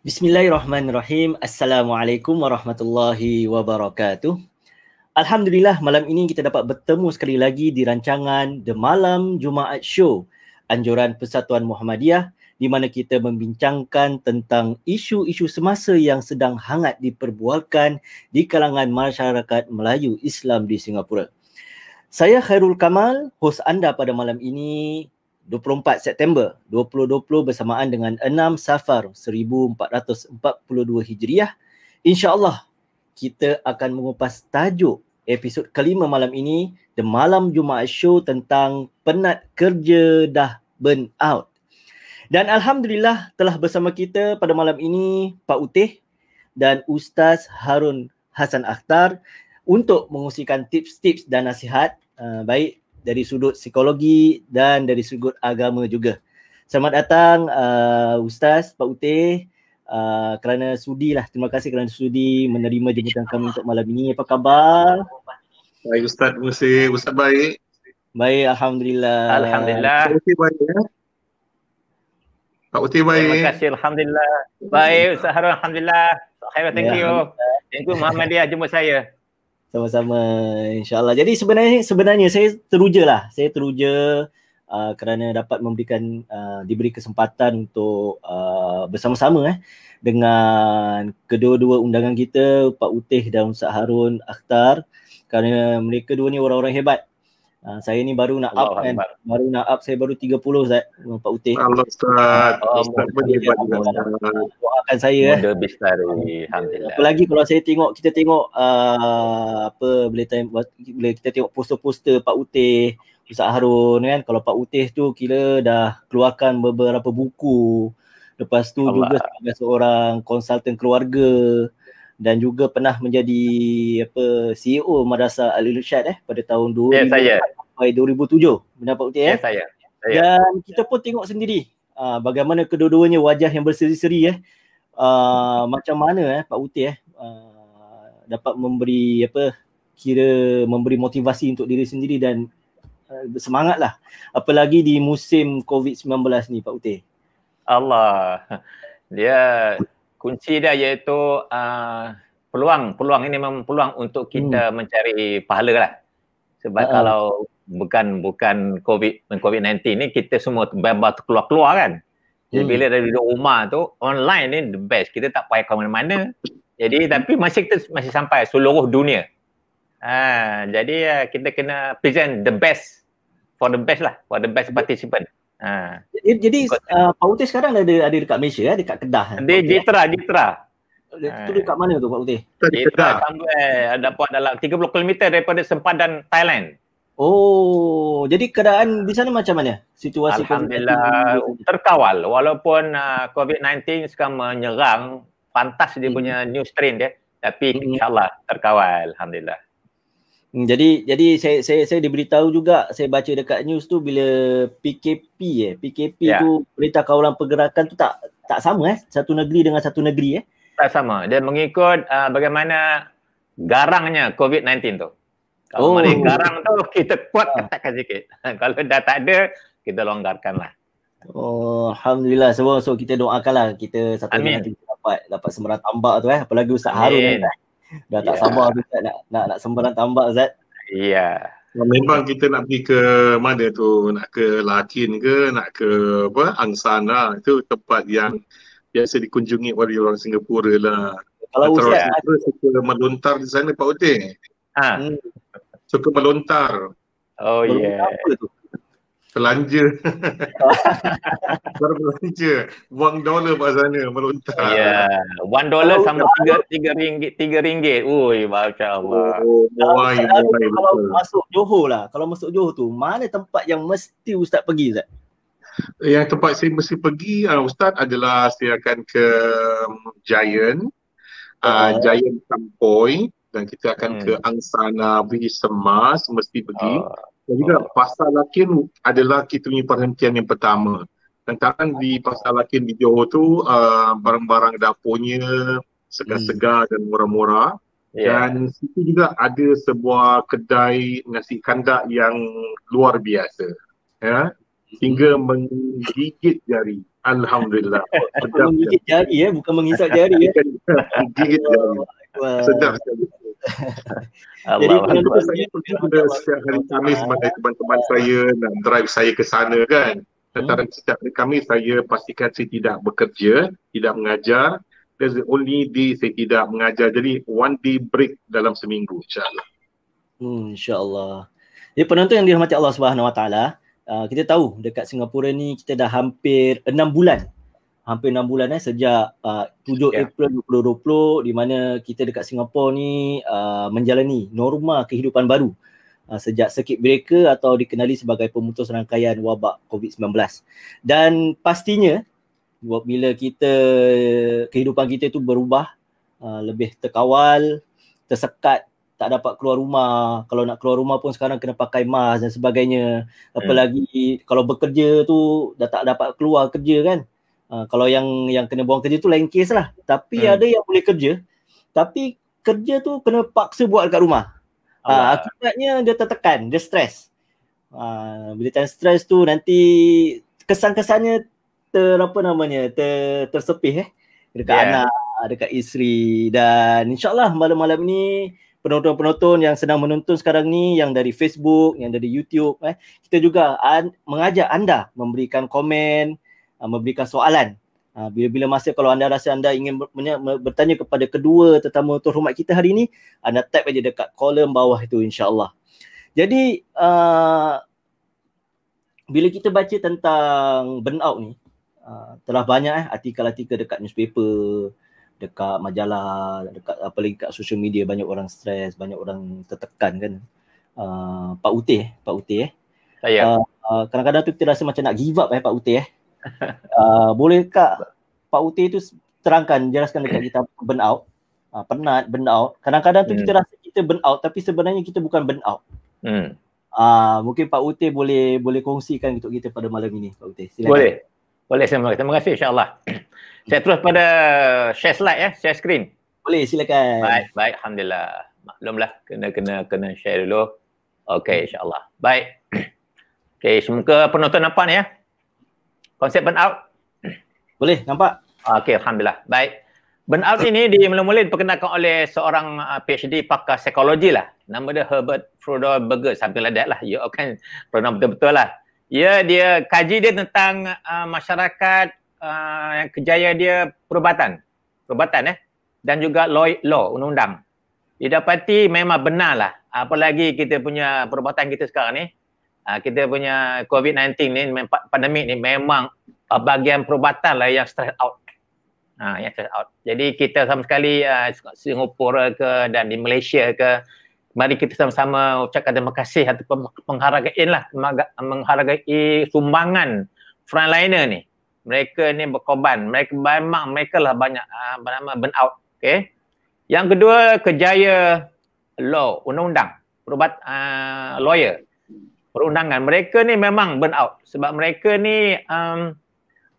Bismillahirrahmanirrahim. Assalamualaikum warahmatullahi wabarakatuh. Alhamdulillah malam ini kita dapat bertemu sekali lagi di rancangan The Malam Jumaat Show anjuran Persatuan Muhammadiyah di mana kita membincangkan tentang isu-isu semasa yang sedang hangat diperbualkan di kalangan masyarakat Melayu Islam di Singapura. Saya Khairul Kamal, hos anda pada malam ini 24 September 2020 bersamaan dengan 6 Safar 1442 Hijriah. InsyaAllah kita akan mengupas tajuk episod kelima malam ini The Malam Jumaat Show tentang penat kerja dah burn out. Dan Alhamdulillah telah bersama kita pada malam ini Pak Utih dan Ustaz Harun Hasan Akhtar untuk mengusirkan tips-tips dan nasihat uh, baik dari sudut psikologi dan dari sudut agama juga. Selamat datang uh, Ustaz Pak Uteh uh, kerana sudi lah. Terima kasih kerana sudi menerima jemputan kami untuk malam ini. Apa khabar? Baik Ustaz, terima kasih. Ustaz baik. Baik, Alhamdulillah. Alhamdulillah. Pak Uteh baik ya? Pak Uteh baik. Terima kasih, Alhamdulillah. Baik, Ustaz Harun, Alhamdulillah. Khairul, thank you. Thank you Muhammadiyah jemput saya. Sama-sama insyaAllah. Jadi sebenarnya sebenarnya saya teruja lah. Saya teruja uh, kerana dapat memberikan uh, diberi kesempatan untuk uh, bersama-sama eh dengan kedua-dua undangan kita Pak Utih dan Ustaz Harun Akhtar kerana mereka dua ni orang-orang hebat. Uh, saya ni baru nak up kan. Baru nak up saya baru 30 Ustaz Pak Utih. Allah Ustaz. Ustaz pun hebat juga. Doakan saya eh. Muda bestari. Alhamdulillah. Apalagi kalau saya tengok kita tengok uh, apa boleh time boleh kita tengok poster-poster Pak Utih, Ustaz Harun kan. Kalau Pak Utih tu kira dah keluarkan beberapa buku. Lepas tu Allah. juga sebagai seorang konsultan keluarga dan juga pernah menjadi apa CEO Madrasah Al Irsyad eh pada tahun 2000 ya, saya. sampai 2007. Benar Utih ya, eh? saya. saya. Dan kita pun tengok sendiri uh, bagaimana kedua-duanya wajah yang berseri-seri eh uh, macam mana eh Pak Utih eh uh, dapat memberi apa kira memberi motivasi untuk diri sendiri dan uh, bersemangatlah apalagi di musim COVID-19 ni Pak Utih. Allah. Dia kunci dia iaitu uh, peluang peluang ini memang peluang untuk kita hmm. mencari pahala lah. Sebab uh kalau bukan bukan COVID COVID-19 ni kita semua bebas keluar-keluar kan. Jadi hmm. bila dari duduk rumah tu online ni the best. Kita tak payah ke mana-mana. Jadi tapi masih kita masih sampai seluruh dunia. Ha, jadi uh, kita kena present the best for the best lah for the best participant. Ha. Jadi uh, Pak Utih sekarang ada ada dekat Malaysia eh, dekat Kedah. Di Jitra, Jitra. Itu dekat mana tu Pak Utih? Jitra sampai dapat dalam 30 km daripada sempadan Thailand. Oh, jadi keadaan di sana macam mana? Situasi Alhamdulillah terkawal walaupun uh, COVID-19 sekarang menyerang pantas dia hmm. punya new strain dia tapi hmm. insyaallah terkawal alhamdulillah. Hmm, jadi jadi saya saya saya diberitahu juga saya baca dekat news tu bila PKP eh PKP ya. tu perintah kawalan pergerakan tu tak tak sama eh satu negeri dengan satu negeri eh. Tak sama. Dia mengikut uh, bagaimana garangnya COVID-19 tu. Kalau oh. mana garang tu kita kuat ah. ketatkan sikit. Kalau dah tak ada kita longgarkan lah. Oh alhamdulillah. Semua so kita doakanlah kita satu hari dapat dapat sembarang tambak tu eh. Apalagi Ustaz Harun ni eh. Dah tak yeah. sabar tu nak nak nak sembarang tambak Zat. Iya. Yeah. Memang kita nak pergi ke mana tu? Nak ke Lakin ke? Nak ke apa? Angsana. Itu tempat yang biasa dikunjungi oleh orang Singapura lah. Kalau Ustaz ada suka melontar di sana Pak Utih. Ha. Hmm. Suka melontar. Oh ya. Yeah. Apa tu? Belanja. Baru belanja. Buang dolar kat sana melontar. Ya. Yeah. One dollar sama tiga, tiga ringgit. Tiga ringgit. Ui, Masya Allah. Oh, kalau, kalau, kalau masuk Johor lah. Kalau masuk Johor tu, mana tempat yang mesti Ustaz pergi Ustaz? Yang tempat saya mesti pergi uh, Ustaz adalah saya akan ke um, Giant. Uh, uh. Giant Sampoy. Dan kita akan hmm. ke Angsana Bri Semas. Mesti pergi. Uh dan juga oh. pasar lakin adalah kita punya perhentian yang pertama. Lantaran di pasar lakin di Johor tu uh, barang-barang dapurnya segar-segar hmm. dan murah-murah. Yeah. Dan situ juga ada sebuah kedai nasi kandak yang luar biasa. Ya. Hingga hmm. menggigit jari. Alhamdulillah. Sedap menggigit jari ya, bukan mengisap jari ya. Gigit jari. Sedap sekali. Jadi Allah Akbar. saya pergi pada setiap hari Khamis mana teman-teman saya nak drive saya ke sana kan. Tetapi setiap hari Khamis saya pastikan saya tidak bekerja, tidak mengajar. That's the only day saya tidak mengajar. Jadi one day break dalam seminggu insyaAllah. Hmm, InsyaAllah. Jadi penonton yang dirahmati Allah Subhanahu Wa Taala, uh, kita tahu dekat Singapura ni kita dah hampir enam bulan. Hampir enam bulan eh sejak uh, 7 Ya. April 2020 di mana kita dekat Singapura ni uh, menjalani norma kehidupan baru. Uh, sejak circuit breaker atau dikenali sebagai pemutus rangkaian wabak COVID-19. Dan pastinya bila kita kehidupan kita tu berubah uh, lebih terkawal, tersekat tak dapat keluar rumah. Kalau nak keluar rumah pun sekarang kena pakai mask dan sebagainya. Apalagi kalau bekerja tu dah tak dapat keluar kerja kan. Uh, kalau yang yang kena buang kerja tu lain kes lah. Tapi Hmm. ada yang boleh kerja. Tapi kerja tu kena paksa buat dekat rumah. Uh, akibatnya dia tertekan, dia stres. Uh, bila time stres tu nanti kesan-kesannya ter apa namanya ter tersepih eh dekat Yeah. anak, dekat isteri dan insyaallah malam-malam ni penonton-penonton yang sedang menonton sekarang ni yang dari Facebook, yang dari YouTube eh kita juga an- mengajak anda memberikan komen, uh, memberikan soalan. Uh, bila-bila masa kalau anda rasa anda ingin bertanya kepada kedua tetamu terhormat kita hari ini, anda type aja dekat kolom bawah itu insya-Allah. Jadi uh, bila kita baca tentang burnout ni, uh, telah banyak eh artikel-artikel dekat newspaper, dekat majalah, dekat apalagi kat social media banyak orang stres, banyak orang tertekan kan. Uh, Pak Utih, eh, Pak Utih eh. Saya. Uh, uh, kadang-kadang tu kita rasa macam nak give up eh Pak Utih eh. Uh, boleh kak Pak Utih tu terangkan, jelaskan dekat kita apa burnout, uh, penat, burnout. Kadang-kadang tu Hmm. kita rasa kita burnout tapi sebenarnya kita bukan burnout. Hmm. Ah, mungkin Pak Utih boleh boleh kongsikan untuk kita pada malam ini, Pak Utih. Silakan. Boleh. Boleh terima kasih. Terima kasih insya-Allah. Saya terus pada share slide ya, share screen. Boleh, silakan. Baik, baik alhamdulillah. Maklumlah kena kena kena share dulu. Okey insya-Allah. Baik. Okey, semoga penonton nampak ni ya. Konsep burnout. Boleh, nampak? Okey, alhamdulillah. Baik. Burnout ini dimula-mula diperkenalkan oleh seorang uh, PhD pakar psikologi lah. Nama dia Herbert Frodenberger, something like that lah. Ya kan pronoun betul-betul lah. Ya, dia kaji dia tentang uh, masyarakat uh, yang kejaya dia perubatan. Perubatan eh. Dan juga law, law undang-undang. Didapati memang benar lah. Apalagi kita punya perubatan kita sekarang ni. Uh, kita punya COVID-19 ni, pandemik ni memang uh, bahagian perubatan lah yang stress out. Ha, yang stress out. Jadi kita sama sekali uh, Singapura ke dan di Malaysia ke mari kita sama-sama ucapkan terima kasih ataupun penghargaan lah mengharga- menghargai sumbangan frontliner ni. Mereka ni berkorban. Mereka memang mereka lah banyak uh, bernama burn out. Okay. Yang kedua kejaya law, undang-undang, perubat uh, lawyer, perundangan. Mereka ni memang burn out sebab mereka ni um,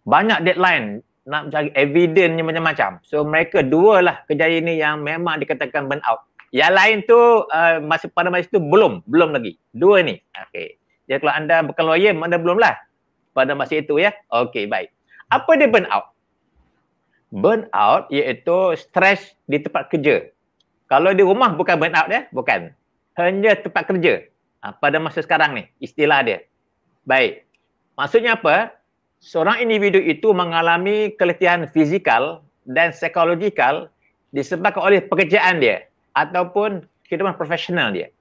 banyak deadline nak cari evidence macam-macam. So mereka dua lah kejaya ni yang memang dikatakan burn out. Yang lain tu uh, masa pada masa itu belum, belum lagi. Dua ni. Okey. Jadi kalau anda bukan lawyer, anda belum lah pada masa itu ya. Okey, baik. Apa dia burn out? Burn out iaitu stres di tempat kerja. Kalau di rumah bukan burn out dia, bukan. Hanya tempat kerja. Ha, pada masa sekarang ni, istilah dia. Baik. Maksudnya apa? Seorang individu itu mengalami keletihan fizikal dan psikologikal disebabkan oleh pekerjaan dia ataupun kehidupan profesional dia.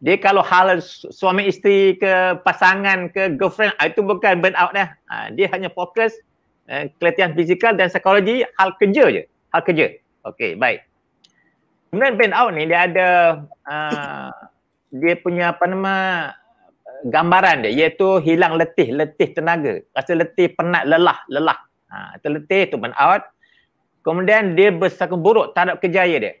Dia kalau hal su- suami isteri ke pasangan ke girlfriend ah, itu bukan burn out dah. Ha, dia hanya fokus eh, keletihan fizikal dan psikologi hal kerja je. Hal kerja. Okey, baik. Kemudian burn out ni dia ada uh, dia punya apa nama gambaran dia iaitu hilang letih, letih tenaga. Rasa letih, penat, lelah, lelah. Ha, itu letih tu burn out. Kemudian dia bersakun buruk terhadap kejaya dia.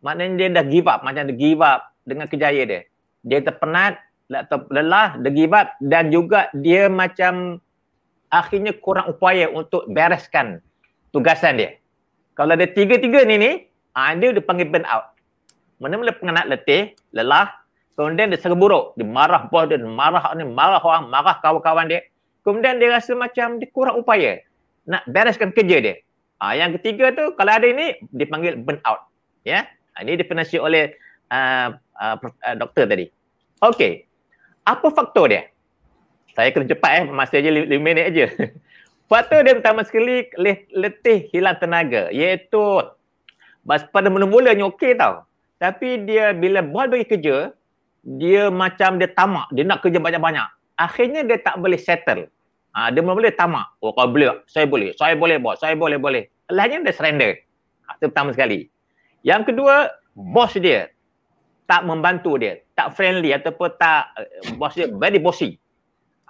Maknanya dia dah give up, macam dia give up dengan kejaya dia. Dia terpenat, lelah, dia give up dan juga dia macam akhirnya kurang upaya untuk bereskan tugasan dia. Kalau ada tiga-tiga ni ni, ha, dia dipanggil burn out. Mana-mana penat letih, lelah, kemudian dia serburuk. Dia marah bos dia, marah ni, marah orang, marah kawan-kawan dia. Kemudian dia rasa macam dia kurang upaya. nak bereskan kerja dia. Ha, yang ketiga tu kalau ada ini dipanggil burn out. Ya. Ha, ini definisi oleh uh, uh, doktor tadi. Okey. Apa faktor dia? Saya kena cepat eh, masa je 5 minit aja. faktor dia pertama sekali letih, hilang tenaga iaitu pada mula-mulanya okey tau. Tapi dia bila buat bagi kerja, dia macam dia tamak, dia nak kerja banyak-banyak. Akhirnya dia tak boleh settle. Ha, dia mula boleh tamak. Oh kalau boleh, saya boleh. Saya boleh buat. Saya boleh, boleh. Lainnya dia surrender. Ha, itu pertama sekali. Yang kedua, bos dia tak membantu dia. Tak friendly ataupun tak, uh, bos dia very bossy.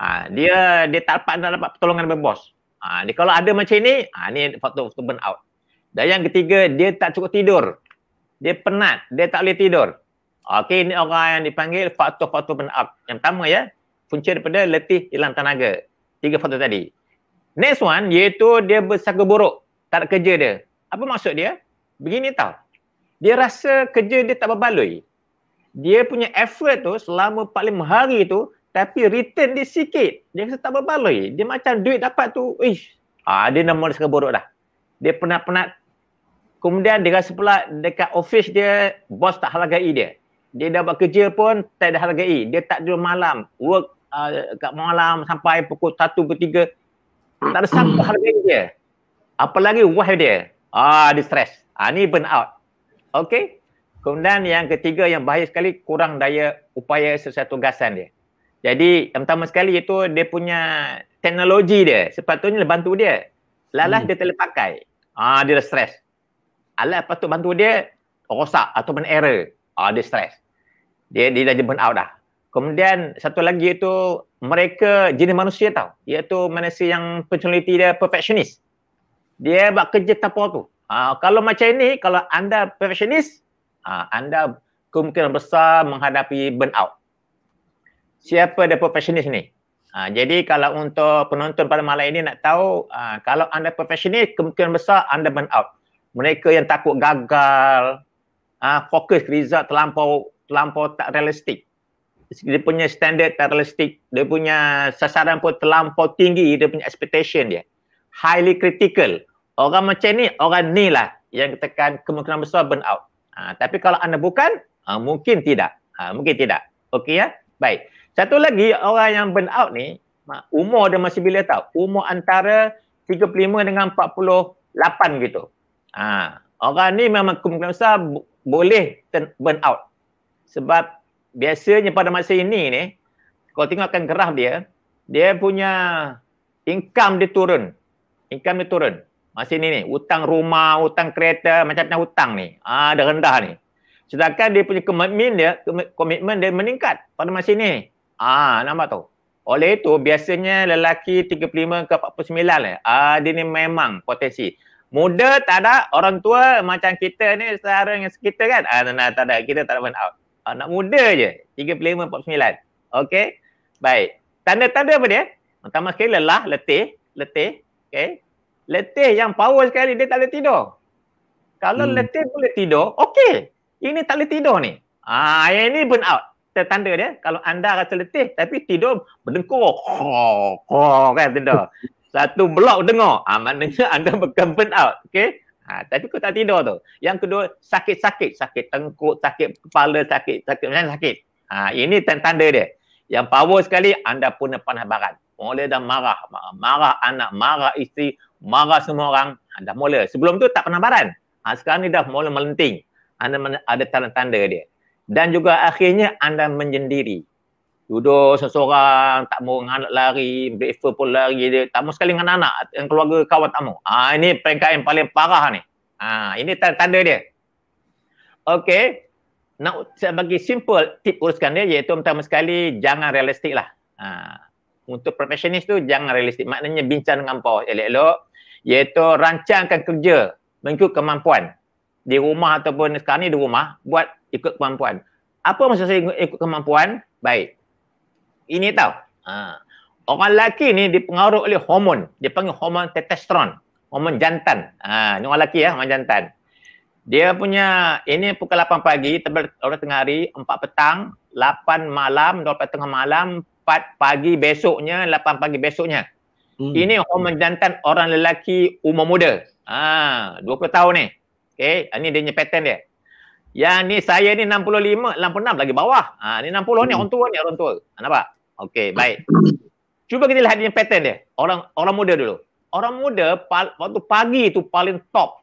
Ha, dia dia tak dapat, tak dapat pertolongan dari bos. Ha, dia, kalau ada macam ni, ha, ni faktor, faktor burn out. Dan yang ketiga, dia tak cukup tidur. Dia penat. Dia tak boleh tidur. Okey, ini orang yang dipanggil faktor-faktor burn. Yang pertama ya, punca daripada letih, hilang tenaga. Tiga faktor tadi. Next one iaitu dia bersangka buruk. Tak ada kerja dia. Apa maksud dia? Begini tau. Dia rasa kerja dia tak berbaloi. Dia punya effort tu selama 45 hari tu tapi return dia sikit. Dia rasa tak berbaloi. Dia macam duit dapat tu, ish. Ah, dia nak mula buruk dah. Dia penat-penat. Kemudian dia rasa pula dekat office dia, bos tak hargai dia. Dia dah buat kerja pun tak ada hargai. Dia tak tidur malam. Work uh, kat malam sampai pukul 1 pukul 3 tak ada siapa hargai dia. Apalagi wife dia. Ah, dia stress. Ah, ni burn out. Okay. Kemudian yang ketiga yang bahaya sekali kurang daya upaya sesuai tugasan dia. Jadi yang pertama sekali itu dia punya teknologi dia sepatutnya bantu dia. Lalah hmm. dia terlepakai. Ah, dia dah stress. Alat patut bantu dia rosak ataupun error. Ah, dia stress. Dia dia dah burn out dah. Kemudian satu lagi itu mereka jenis manusia tau. Iaitu manusia yang personality dia perfectionist. Dia buat kerja tanpa tu. Ha, kalau macam ini, kalau anda perfectionist, ha, anda kemungkinan besar menghadapi burnout. Siapa dia perfectionist ni? Ha, jadi kalau untuk penonton pada malam ini nak tahu, ha, kalau anda perfectionist, kemungkinan besar anda burnout. Mereka yang takut gagal, ha, fokus result terlampau, terlampau tak realistik dia punya standard tak realistik, dia punya sasaran pun terlampau tinggi, dia punya expectation dia. Highly critical. Orang macam ni, orang ni lah yang tekan kemungkinan besar burn out. Ha, tapi kalau anda bukan, ha, mungkin tidak. Ha, mungkin tidak. Okey ya? Baik. Satu lagi, orang yang burn out ni, umur dia masih bila tahu? Umur antara 35 dengan 48 gitu. Ha, orang ni memang kemungkinan besar boleh burn out. Sebab biasanya pada masa ini ni kalau tengokkan graf dia dia punya income dia turun. Income dia turun. Masa ini ni hutang rumah hutang kereta macam-macam hutang ni ah dah rendah ni. Sedangkan dia punya komitmen dia komitmen dia meningkat pada masa ini. Ah nampak tu oleh itu biasanya lelaki 35 ke 49 lah ah dia ni memang potensi muda tak ada. Orang tua macam kita ni sekarang yang sekitar kan? Ah tak ada. Kita tak ada burn out. Anak muda je. 35 49 okey? Baik. Tanda-tanda apa dia? Pertama sekali lelah letih. Letih. Okey? Letih yang power sekali dia tak boleh tidur. Kalau hmm. letih boleh tidur okey. Ini tak boleh tidur ni. Ah yang ini burn out. Tanda dia kalau anda rasa letih tapi tidur berdengkur. Oh, oh, kan tidur satu blok dengar ah maknanya anda bukan burn out okey Ha, tapi kau tak tidur tu. Yang kedua, sakit-sakit. Sakit tengkuk, sakit kepala, sakit, sakit macam sakit. Ha, ini tanda dia. Yang power sekali, anda pun panas barat. Mula dah marah. Marah anak, marah isteri, marah semua orang. Anda mula. Sebelum tu tak pernah baran. Ha, sekarang ni dah mula melenting. Anda ada tanda-tanda dia. Dan juga akhirnya anda menyendiri duduk seseorang, tak mau dengan anak lari, breakfast pun lari dia, tak mau sekali dengan anak, yang keluarga kawan tak mau. Ha, ini peringkat yang paling parah ni. Ha, ini tanda dia. Okey, nak saya bagi simple tip uruskan dia iaitu pertama sekali jangan realistik lah. Ha, untuk profesionalis tu jangan realistik. Maknanya bincang dengan bos elok-elok iaitu rancangkan kerja mengikut kemampuan. Di rumah ataupun sekarang ni di rumah buat ikut kemampuan. Apa maksud saya ikut kemampuan? Baik, ini tahu. Ha. Orang lelaki ni dipengaruhi oleh hormon. Dia panggil hormon testosteron. Hormon jantan. Ha. Ini orang lelaki ya, hormon jantan. Dia punya, ini pukul 8 pagi, orang tengah hari, 4 petang, 8 malam, 2 tengah malam, 4 pagi besoknya, 8 pagi besoknya. Hmm. Ini hormon jantan orang lelaki umur muda. Ah, 20 tahun ni. Okey, ini dia punya pattern dia. Yang ni saya ni 65, 66 lagi bawah. Ah, ni 60 hmm. ni orang tua ni orang tua. Ah, nampak? Okey, baik. Cuba kita lihat dia pattern dia. Orang orang muda dulu. Orang muda waktu pagi tu paling top.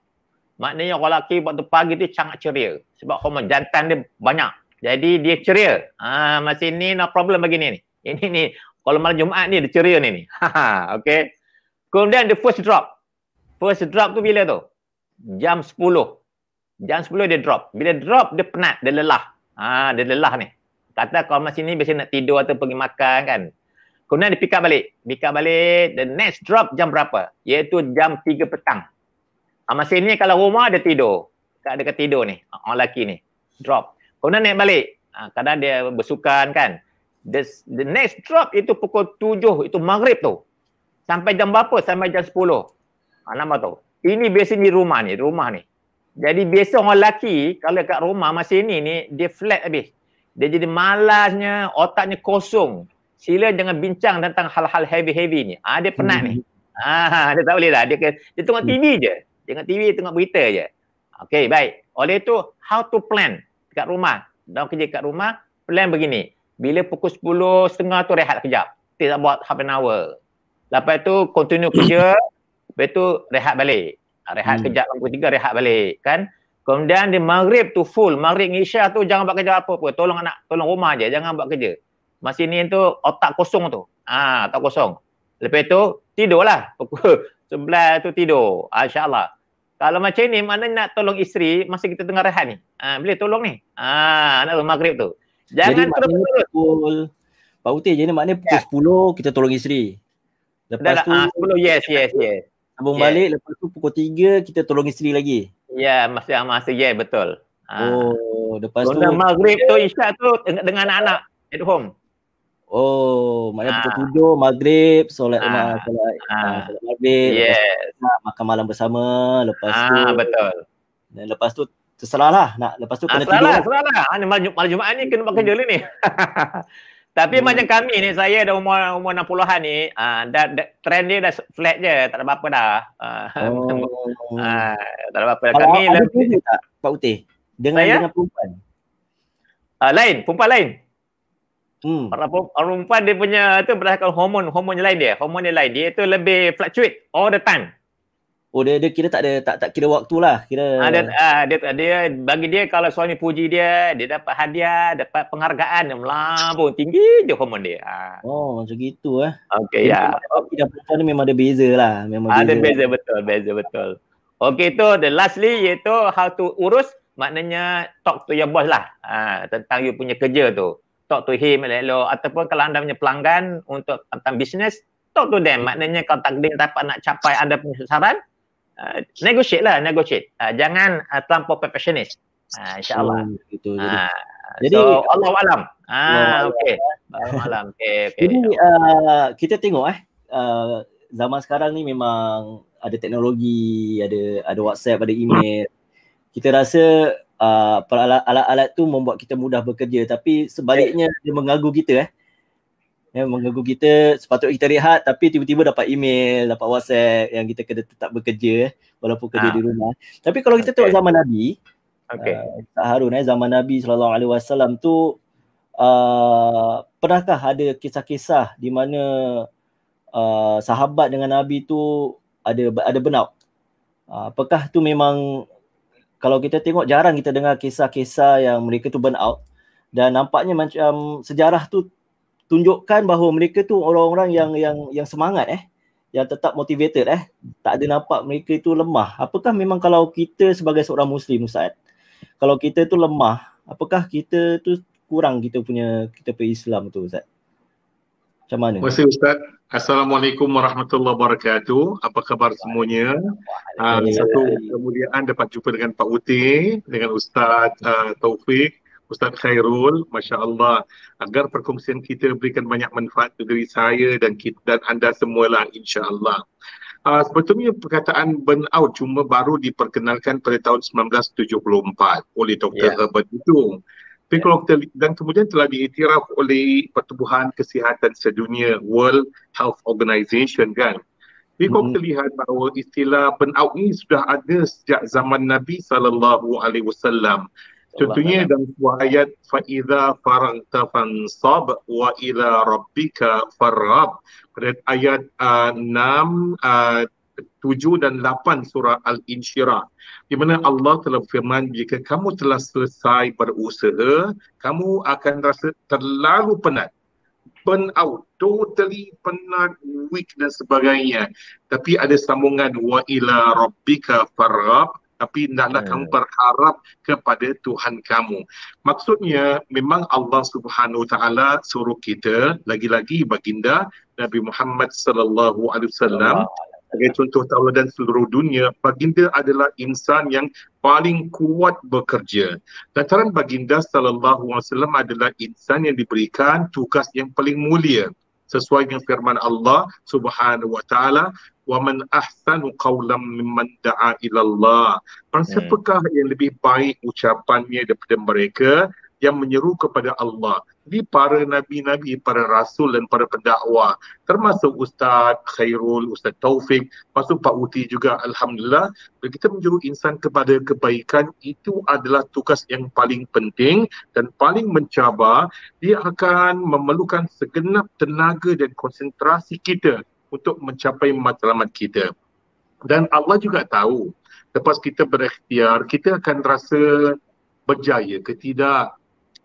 Maknanya orang lelaki waktu pagi tu sangat ceria. Sebab hormon jantan dia banyak. Jadi dia ceria. Ah, masih ni no problem begini ni. Ini ni kalau malam Jumaat ni dia ceria ni ni. okay. Kemudian the first drop. First drop tu bila tu? Jam 10. Jam 10 dia drop. Bila drop dia penat, dia lelah. Ha, dia lelah ni. Kata kalau masih ni biasa nak tidur atau pergi makan kan. Kemudian dia pick up balik. Pick up balik. The next drop jam berapa? Iaitu jam 3 petang. Ha, masih ni kalau rumah dia tidur. Kat dekat tidur ni. Orang lelaki ni. Drop. Kemudian naik balik. Ha, kadang dia bersukan kan the, the next drop itu pukul tujuh itu maghrib tu. Sampai jam berapa? Sampai jam sepuluh. Ha, nama tu. Ini biasa di rumah ni, rumah ni. Jadi biasa orang lelaki kalau kat rumah masih ni ni dia flat habis. Dia jadi malasnya, otaknya kosong. Sila jangan bincang tentang hal-hal heavy-heavy ni. Ah dia penat hmm. ni. Ah dia tak boleh lah. Dia dia tengok TV je. Tengok TV, tengok berita je. Okay, baik. Oleh itu, how to plan kat rumah. Dalam kerja kat rumah, plan begini. Bila pukul 10 setengah tu rehat kejap. Tidak buat half an hour. Lepas tu continue kerja. Lepas tu rehat balik. Ah, rehat hmm. kejap pukul 3 rehat balik. Kan? Kemudian di maghrib tu full. Maghrib Isya tu jangan buat kerja apa-apa. Tolong anak, tolong rumah je. Jangan buat kerja. Masih ni tu otak kosong tu. Ah, otak kosong. Lepas tu tidurlah. Pukul 11 tu tidur. Ah, InsyaAllah. Kalau macam ni mana nak tolong isteri masa kita tengah rehat ni. Ah, boleh tolong ni. Ah, nak maghrib tu. Jangan terus pukul Pak Uti jadi maknanya pukul ya. 10 kita tolong isteri. Lepas Dah, tu uh, 10 yes yes yes. Sambung yes. balik lepas tu pukul 3 kita tolong isteri lagi. Ya, masa masa ya yeah, betul. Ah. Oh, lepas Guna tu maghrib tu isyak tu dengan anak-anak at home. Oh, maknanya pukul tujuh maghrib, solat ah. solat, ah. solat maghrib. Yes. Makan malam bersama, lepas ah, tu. betul. Dan lepas tu terserah lah nak lepas tu kena ah, tidur. Terserah lah, Ha, malam, Jumaat ni kena buat kerja dulu ni. Tapi hmm. macam kami ni, saya dah umur umur 60-an ni, uh, dah, dah, trend dia dah flat je, tak ada apa-apa dah. Uh, oh. uh, tak ada apa-apa dah. Kami ada lebih, tak, Pak Utih? Dengan, saya? dengan perempuan? Uh, lain, perempuan lain. Hmm. Perempuan dia punya tu berdasarkan hormon, hormon lain dia. Hormon dia lain. Dia tu lebih fluctuate all the time. Oh dia dia kira tak ada tak tak kira waktu lah kira. Ah, dia, ah, dia, dia bagi dia kalau suami puji dia dia dapat hadiah dapat penghargaan yang melambung tinggi je hormon dia. Ah. Oh macam gitu eh. Okey ya. Laki dan perempuan ni memang ada beza lah memang beza. Ada beza betul beza betul. Okey tu the lastly iaitu how to urus maknanya talk to your boss lah ah, tentang you punya kerja tu. Talk to him elok ataupun kalau anda punya pelanggan untuk tentang bisnes talk to them maknanya kalau takdir dapat nak capai anda punya sasaran uh, negotiate lah, negotiate. Uh, jangan uh, terlampau perfectionist. Uh, InsyaAllah. Oh, gitu. Uh, jadi, so, Allah Alam. Ah, okey. Allah Alam. Okay, okay. Jadi, uh, kita tengok eh, uh, zaman sekarang ni memang ada teknologi, ada ada WhatsApp, ada email. Kita rasa uh, alat-alat tu membuat kita mudah bekerja tapi sebaliknya dia mengganggu kita eh ya, mengganggu kita sepatutnya kita rehat tapi tiba-tiba dapat email, dapat WhatsApp yang kita kena tetap bekerja walaupun kerja ha. di rumah. Tapi kalau kita tengok zaman Nabi, okay. uh, Harun eh zaman Nabi sallallahu alaihi wasallam tu uh, pernahkah ada kisah-kisah di mana uh, sahabat dengan Nabi tu ada ada burnout? Uh, apakah tu memang kalau kita tengok jarang kita dengar kisah-kisah yang mereka tu burn out dan nampaknya macam sejarah tu tunjukkan bahawa mereka tu orang-orang yang yang yang semangat eh. Yang tetap motivated eh. Tak ada nampak mereka itu lemah. Apakah memang kalau kita sebagai seorang muslim ustaz kalau kita tu lemah apakah kita tu kurang kita punya kita punya Islam tu ustaz? Macam mana? Terima kasih Ustaz. Assalamualaikum warahmatullahi wabarakatuh. Apa khabar semuanya? Uh, satu kemuliaan dapat jumpa dengan Pak Uti, dengan Ustaz uh, Taufik Ustaz Khairul, Masya Allah, agar perkongsian kita berikan banyak manfaat bagi saya dan kita dan anda semualah insya Allah. Uh, sebetulnya perkataan burnout cuma baru diperkenalkan pada tahun 1974 oleh Dr. Yeah. Herbert itu. Tapi kalau kita dan kemudian telah diiktiraf oleh Pertubuhan Kesihatan Sedunia World Health Organization kan. Jadi kalau kita lihat bahawa istilah burnout ni sudah ada sejak zaman Nabi sallallahu alaihi wasallam. Contohnya dalam sebuah ayat fa idza faragta fansab wa ila rabbika farghab. Pada ayat uh, 6 uh, 7 dan 8 surah Al-Insyirah di mana Allah telah firman jika kamu telah selesai berusaha kamu akan rasa terlalu penat. Burn out totally penat weak dan sebagainya. Tapi ada sambungan wa ila rabbika farghab tapi hendaklah hmm. kamu berharap kepada Tuhan kamu. Maksudnya memang Allah Subhanahu taala suruh kita lagi-lagi baginda Nabi Muhammad sallallahu alaihi wasallam sebagai contoh tauladan seluruh dunia, baginda adalah insan yang paling kuat bekerja. Lantaran baginda sallallahu alaihi wasallam adalah insan yang diberikan tugas yang paling mulia sesuai dengan firman Allah Subhanahu wa taala wa man ahsanu qawlan mimman da'a ila Allah. Hmm. Siapakah yang lebih baik ucapannya daripada mereka yang menyeru kepada Allah. Jadi para nabi-nabi, para rasul dan para pendakwah termasuk Ustaz Khairul, Ustaz Taufik, masuk Pak Uti juga Alhamdulillah. Bila kita menyeru insan kepada kebaikan itu adalah tugas yang paling penting dan paling mencabar. Dia akan memerlukan segenap tenaga dan konsentrasi kita untuk mencapai matlamat kita. Dan Allah juga tahu lepas kita berikhtiar, kita akan rasa berjaya ke tidak?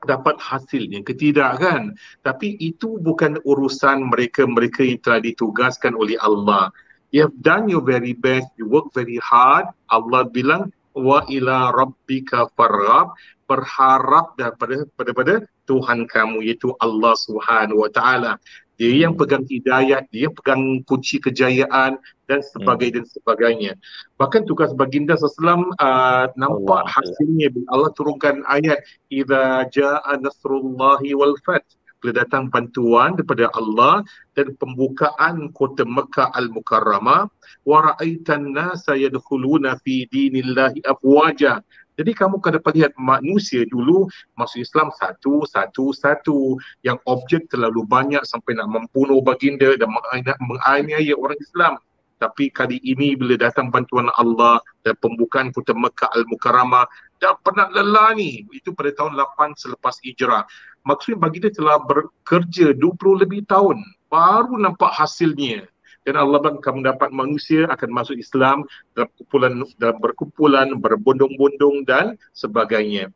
Dapat hasilnya ke tidak kan? Tapi itu bukan urusan mereka-mereka yang telah ditugaskan oleh Allah. You have done your very best you work very hard. Allah bilang wa ila rabbika farghab. Berharap daripada pada Tuhan kamu iaitu Allah Subhanahu wa taala dia yang pegang hidayah, dia yang pegang kunci kejayaan dan sebagainya hmm. dan sebagainya. Bahkan tugas baginda SAW uh, nampak Allah. hasilnya bila Allah turunkan ayat idza jaa nasrullahi wal fath bila datang bantuan daripada Allah dan pembukaan kota Mekah Al-Mukarramah wa ra'aitan nasa yadkhuluna fi dinillahi afwaja jadi kamu kena dapat lihat manusia dulu masuk Islam satu, satu, satu. Yang objek terlalu banyak sampai nak membunuh baginda dan menganiaya orang Islam. Tapi kali ini bila datang bantuan Allah dan pembukaan kota Mekah Al-Mukarramah dah pernah lelah ni. Itu pada tahun 8 selepas hijrah. Maksudnya baginda telah bekerja 20 lebih tahun. Baru nampak hasilnya dan Allah bang kamu dapat manusia akan masuk Islam dalam kumpulan dalam berkumpulan berbondong-bondong dan sebagainya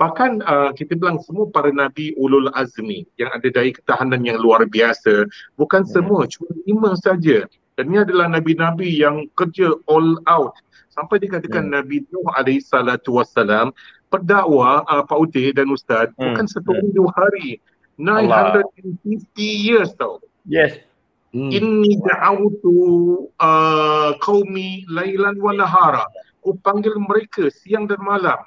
bahkan uh, kita bilang semua para nabi ulul azmi yang ada daya ketahanan yang luar biasa bukan hmm. semua cuma lima saja dan ini adalah nabi-nabi yang kerja all out sampai dikatakan hmm. Nabi Nuh alaihi salatu wassalam pendakwa uh, Pak Uti dan Ustaz hmm. bukan satu hmm. dua hari 950 years tau yes Hmm. Inni da'awtu uh, qaumi lailan wa nahara. Ku panggil mereka siang dan malam.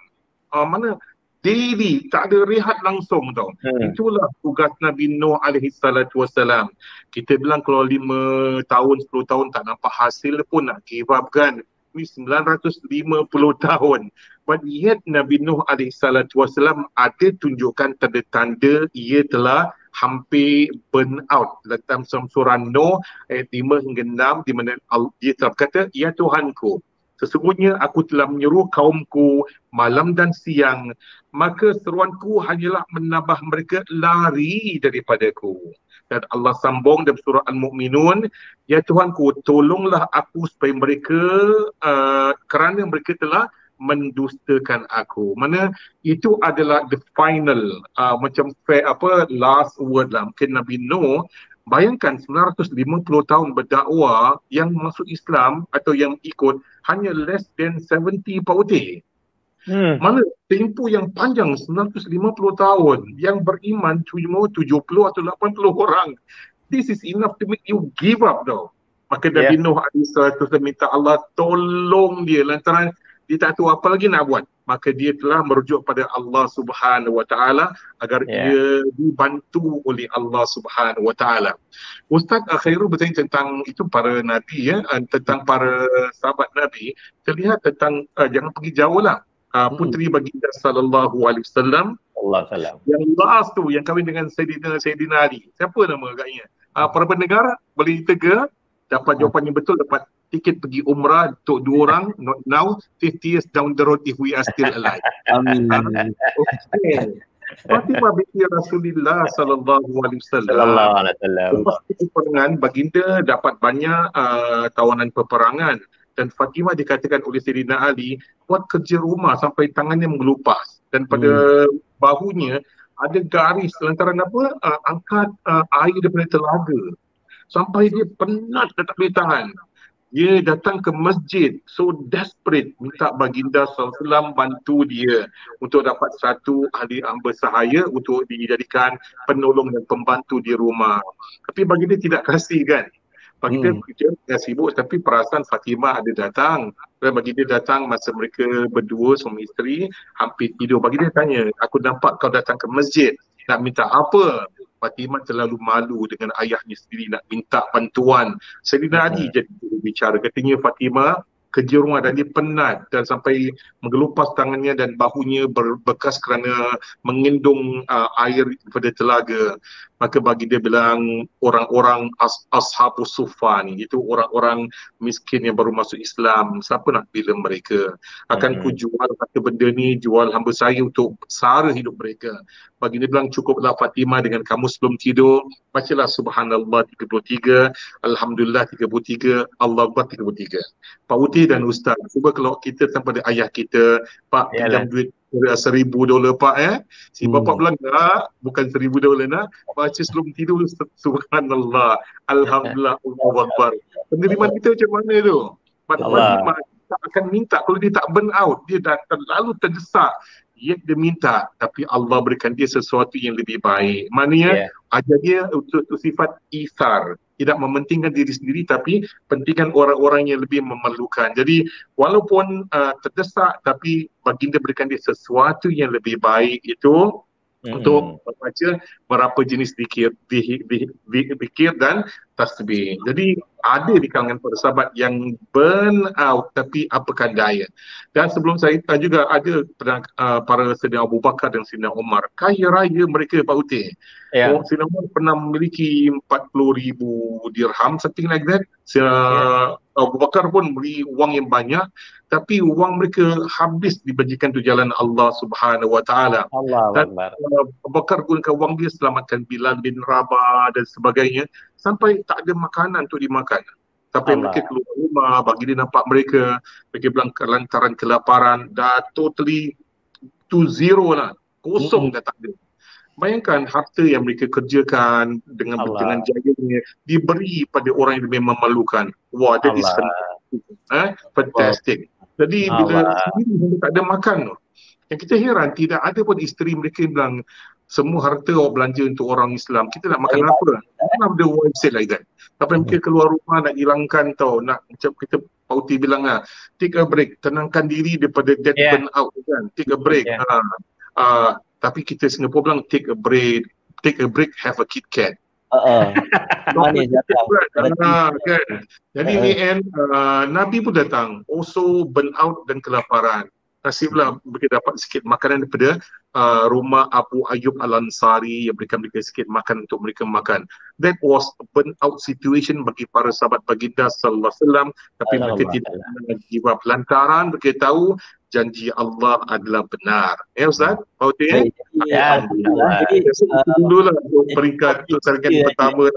Uh, mana daily tak ada rehat langsung tau. Hmm. Itulah tugas Nabi Nuh alaihi salatu wasalam. Kita bilang kalau lima tahun, sepuluh tahun tak nampak hasil pun nak give up kan. Ini 950 tahun. But yet Nabi Nuh alaihi salatu wasalam ada tunjukkan tanda-tanda ia telah hampir burn out. Dalam surah Nuh ayat 5 hingga 6 di mana dia telah berkata ya Tuhanku sesungguhnya aku telah menyuruh kaumku malam dan siang. Maka seruanku hanyalah menambah mereka lari daripadaku. Dan Allah sambung dalam surah Al-Mu'minun ya Tuhanku tolonglah aku supaya mereka uh, kerana mereka telah mendustakan aku. Mana itu adalah the final uh, macam fair, apa last word lah. Mungkin Nabi Nuh bayangkan 950 tahun berdakwah yang masuk Islam atau yang ikut hanya less than 70 pauti. Hmm. Mana tempoh yang panjang 950 tahun yang beriman cuma 70 atau 80 orang. This is enough to make you give up tau. Maka Nabi yeah. Nuh AS minta Allah tolong dia lantaran dia tak tahu apa lagi nak buat maka dia telah merujuk pada Allah Subhanahu Wa Taala agar yeah. dia dibantu oleh Allah Subhanahu Wa Taala. Ustaz Khairul bertanya tentang itu para nabi ya eh, tentang para sahabat nabi terlihat tentang uh, jangan pergi jauh lah uh, puteri baginda sallallahu alaihi wasallam Allah salam. Yang last tu yang kahwin dengan Sayyidina Sayyidina Ali. Siapa nama agaknya? Uh, para pendengar boleh tega dapat jawapan yang betul dapat tiket pergi umrah untuk dua orang not now 50 years down the road if we are still alive. Amin. Okay. Fatimah binti Rasulullah sallallahu alaihi wasallam. Sallallahu alaihi wasallam. Lepas peperangan baginda dapat banyak uh, tawanan peperangan dan Fatimah dikatakan oleh Sayyidina Ali buat kerja rumah sampai tangannya mengelupas dan pada hmm. bahunya ada garis lantaran apa uh, angkat uh, air daripada telaga sampai dia penat dan tak boleh tahan dia datang ke masjid so desperate minta baginda SAW bantu dia untuk dapat satu ahli hamba sahaya untuk dijadikan penolong dan pembantu di rumah. Tapi baginda tidak kasih kan? Baginda hmm. kerja dia sibuk tapi perasaan Fatimah ada datang. Dan baginda datang masa mereka berdua suami isteri hampir tidur. Baginda tanya aku nampak kau datang ke masjid. Nak minta apa Fatimah terlalu malu dengan ayahnya sendiri nak minta bantuan. Sayyidina Ali jadi bicara. Katanya Fatimah kerja rumah dan dia penat dan sampai mengelupas tangannya dan bahunya berbekas kerana mengendung uh, air pada telaga maka bagi dia bilang orang-orang as- ashabus sufa ni itu orang-orang miskin yang baru masuk Islam siapa nak bila mereka akan hmm. ku jual kata benda ni jual hamba saya untuk sara hidup mereka bagi dia bilang cukuplah Fatimah dengan kamu sebelum tidur bacalah subhanallah 33 alhamdulillah 33 Allah Akbar 33 Pak Uti dan Ustaz cuba kalau kita tanpa ada ayah kita Pak pinjam duit seribu dolar pak eh. Si hmm. bapak bilang tak, bukan seribu dolar nak. Baca sebelum tidur subhanallah. Alhamdulillah. Allahu Akbar. Penerimaan kita macam mana tu? Pada tak akan minta kalau dia tak burn out. Dia dah terlalu terdesak. Dia, dia minta tapi Allah berikan dia sesuatu yang lebih baik. Maknanya yeah. ajar dia untuk, untuk sifat isar tidak mementingkan diri sendiri tapi pentingkan orang-orang yang lebih memerlukan. Jadi walaupun uh, terdesak tapi baginda berikan dia sesuatu yang lebih baik itu hmm. untuk membaca berapa jenis zikir, zikir dan tasbih. Jadi ada di kalangan para sahabat yang burn out tapi apakah daya. Dan sebelum saya tanya juga ada uh, para Sayyidina Abu Bakar dan Sayyidina Umar. Kaya raya mereka Pak Utih. Yeah. Oh, Sayyidina Umar pernah memiliki 40 ribu dirham, something like that. Sayyidina yeah. Abu Bakar pun beri wang yang banyak tapi wang mereka habis dibajikan tu jalan Allah Subhanahu Wa Taala. Allah dan uh, Abu Bakar gunakan wang dia selamatkan Bilal bin Rabah dan sebagainya sampai tak ada makanan untuk dimakan. Tapi Allah. mereka keluar rumah bagi dia nampak mereka mereka bilang kelantaran kelaparan dah totally to zero lah. Kosong mm-hmm. dah tak ada. Bayangkan harta yang mereka kerjakan dengan Allah. dengan jayanya diberi pada orang yang lebih memerlukan. Wah, that is fantastic. Eh? Fantastic. Wow. Jadi bila sendiri tak ada makan tu. Yang kita heran tidak ada pun isteri mereka yang bilang semua harta awak belanja untuk orang Islam. Kita nak makan apa? Kenapa ada wife say like that? Tapi hmm. kita keluar rumah nak hilangkan tau. Nak macam kita Pauti bilang lah. Take a break. Tenangkan diri daripada dead yeah. burn out kan. Take a break. Yeah. Ha. Uh, tapi kita Singapura bilang take a break. Take a break, have a Kit Kat. Uh-uh. kan? Jadi ni uh, uh, Nabi pun datang also burn out dan kelaparan nasiblah mereka dapat sikit makanan daripada uh, rumah Abu Ayyub Al-Ansari yang berikan mereka sikit makan untuk mereka makan. That was a burn out situation bagi para sahabat baginda sallallahu alaihi wasallam tapi Allah mereka Allah. tidak give up lantaran mereka tahu janji Allah adalah benar. Ya Ustaz? Ya? Ya. Jadi lah peringkat itu ya, pertama.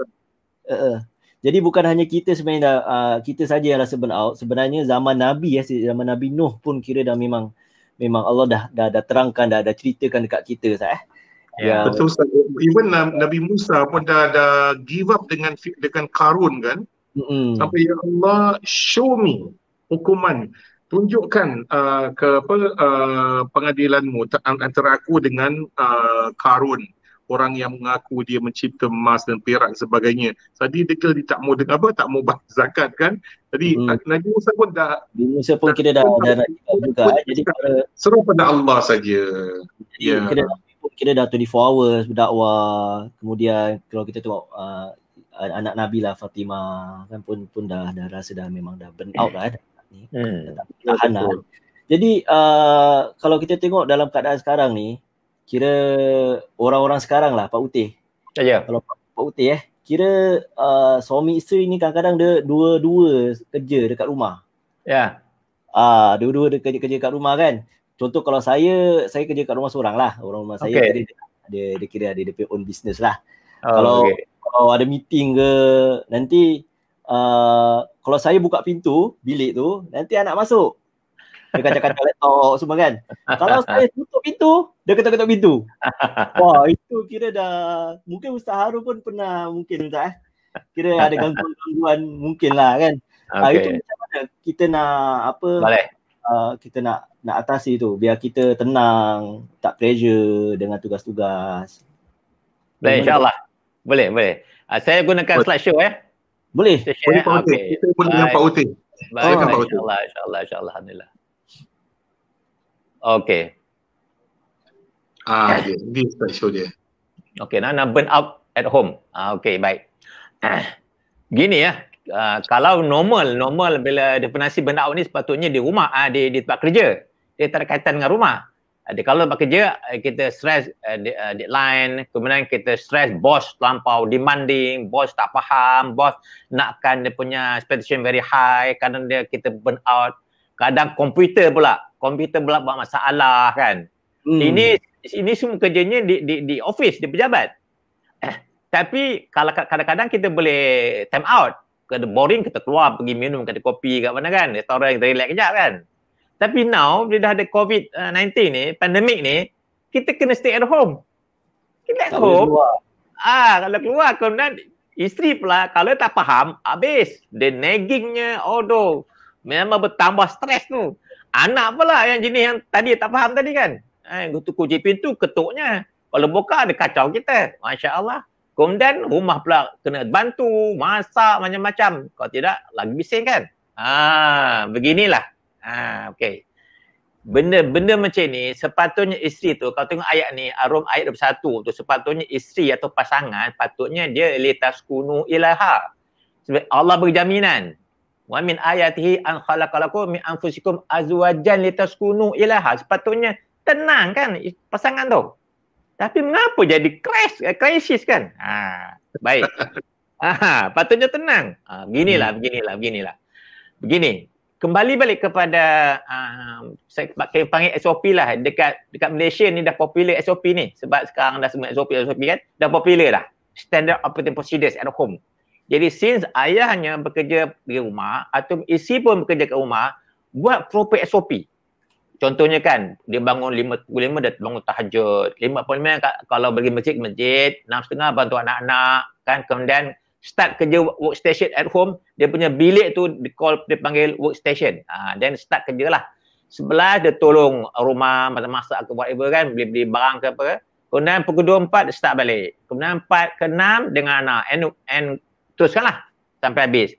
Uh, jadi bukan hanya kita sebenarnya uh, kita saja yang rasa burn out. Sebenarnya zaman Nabi ya, zaman Nabi Nuh pun kira dah memang memang Allah dah dah, dah terangkan dah dah ceritakan dekat kita sah eh. Ya, yang... betul Ustaz. Even Nabi Musa pun dah dah give up dengan dengan Karun kan. Mm-hmm. Sampai ya Allah show me hukuman tunjukkan uh, ke apa uh, pengadilanmu antara aku dengan uh, Karun orang yang mengaku dia mencipta emas dan perak dan sebagainya. Tadi dia dia tak mau dengar apa, tak mau bayar zakat kan. Jadi hmm. Nabi Musa pun dah Nabi Musa pun kita dah dah nak juga. Jadi serah pada Allah saja. Ya. Kita kita dah 24 hours berdakwah. Kemudian kalau kita tengok uh, anak Nabi lah Fatimah kan pun pun dah dah rasa dah memang dah burn out lah eh. ni. Hmm. Tahan lah. Jadi uh, kalau kita tengok dalam keadaan sekarang ni kira orang-orang sekarang lah Pak Utih. Ya. ya. Kalau Pak, Pak Utih eh, kira uh, suami isteri ni kadang-kadang dia dua-dua kerja dekat rumah. Ya. Ah, uh, dua-dua dia kerja-kerja kat rumah kan. Contoh kalau saya, saya kerja kat rumah seorang lah. Orang rumah saya okay. dia, dia, dia kira ada dia own business lah. Oh, kalau okay. kalau ada meeting ke nanti uh, kalau saya buka pintu bilik tu nanti anak masuk dia kacau-kacau laptop semua kan. Kalau saya tutup pintu, dia ketuk-ketuk pintu. Wah, itu kira dah mungkin Ustaz Harun pun pernah mungkin Ustaz eh. Kira ada gangguan-gangguan mungkin lah kan. Okay. Uh, itu macam mana kita nak apa? Boleh. Uh, kita nak nak atasi tu biar kita tenang, tak pressure dengan tugas-tugas. Boleh insya-Allah. Boleh, boleh. Uh, saya gunakan slide show eh. Boleh. Boleh Pak Uti. Kita pun dengan Pak Uti. Baik, oh, insyaAllah, insyaAllah, insyaAllah, alhamdulillah. Okay. Ah, dia. Ini show dia. Okay, nak, nak burn out at home. Ah, okay, baik. Gini ya, uh, kalau normal, normal bila definisi burn out ni sepatutnya di rumah, uh, di, di tempat kerja. Dia tak ada kaitan dengan rumah. Uh, kalau tempat kerja, uh, kita stress uh, deadline, kemudian kita stress bos terlampau demanding, bos tak faham, bos nakkan dia punya expectation very high, kadang dia kita burn out. Kadang komputer pula, komputer pula buat masalah kan. Hmm. Ini ini semua kerjanya di di di office di pejabat. Eh, tapi kalau kadang-kadang kita boleh time out, kada boring kita keluar pergi minum kada kopi kat mana kan, restoran kita relax kejap kan. Tapi now bila dah ada COVID-19 ni, pandemik ni, kita kena stay at home. Kita at tak home. Ah, kalau keluar kemudian isteri pula kalau tak faham, habis. Dia naggingnya, oh memang bertambah stres tu. Anak pula yang jenis yang tadi tak faham tadi kan. Eh, tu kunci pintu ketuknya. Kalau buka ada kacau kita. Masya Allah. Kemudian rumah pula kena bantu, masak macam-macam. Kalau tidak, lagi bising kan. Ah, beginilah. Ah, okay. Benda-benda macam ni, sepatutnya isteri tu, kalau tengok ayat ni, arum ayat 21 tu, sepatutnya isteri atau pasangan, patutnya dia litas kunu ilaha. Sebab Allah berjaminan wa min ayatihi an khalaqalakum min anfusikum azwajan litaskunu. Ilaha sepatutnya tenang kan pasangan tu. Tapi mengapa jadi crash eh, crisis kan? Ha baik. Ha patutnya tenang. Ha beginilah hmm. beginilah beginilah. Begini kembali balik kepada uh, saya panggil SOP lah. Dekat dekat Malaysia ni dah popular SOP ni. Sebab sekarang dah semua SOP SOP kan dah popular dah standard operating procedures at home jadi since ayahnya bekerja di rumah atau isi pun bekerja kat rumah, buat proper SOP. Contohnya kan, dia bangun 5.5 dia bangun tahajud. 5.5 kalau pergi masjid-masjid, 6.30 bantu anak-anak. kan Kemudian start kerja workstation at home, dia punya bilik tu di call, dia panggil workstation. Ha, then start kerja lah. Sebelah dia tolong rumah, masak-masak ke whatever kan, beli-beli barang ke apa. Kemudian pukul 2.4 start balik. Kemudian 4 ke 6 dengan anak. And, and teruskanlah sampai habis.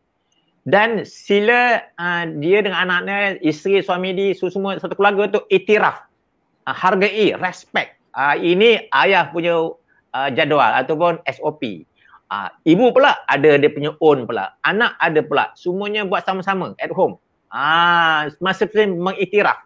Dan sila uh, dia dengan anaknya, isteri, suami dia, semua satu keluarga tu itiraf. Uh, hargai, respect. Uh, ini ayah punya uh, jadual ataupun SOP. Uh, ibu pula ada dia punya own pula. Anak ada pula. Semuanya buat sama-sama at home. Ah, uh, masa mengiktiraf.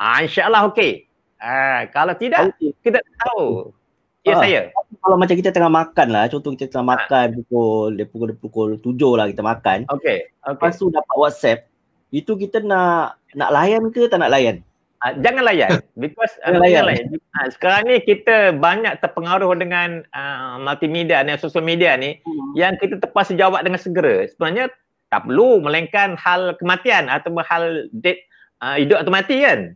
Ah, uh, insyaAllah okey. Uh, kalau tidak, okay. kita tahu. Ya ha. saya. Kalau macam kita tengah makan lah, contoh kita tengah ha. makan pukul dia pukul pukul tujuh lah kita makan. Okey. Okay. Lepas tu dapat WhatsApp, itu kita nak nak layan ke tak nak layan? Ha, jangan layan because jangan uh, layan. layan. Ha, sekarang ni kita banyak terpengaruh dengan uh, multimedia dan sosial media ni hmm. yang kita terpaksa jawab dengan segera. Sebenarnya tak perlu melainkan hal kematian atau hal dead uh, hidup atau mati kan.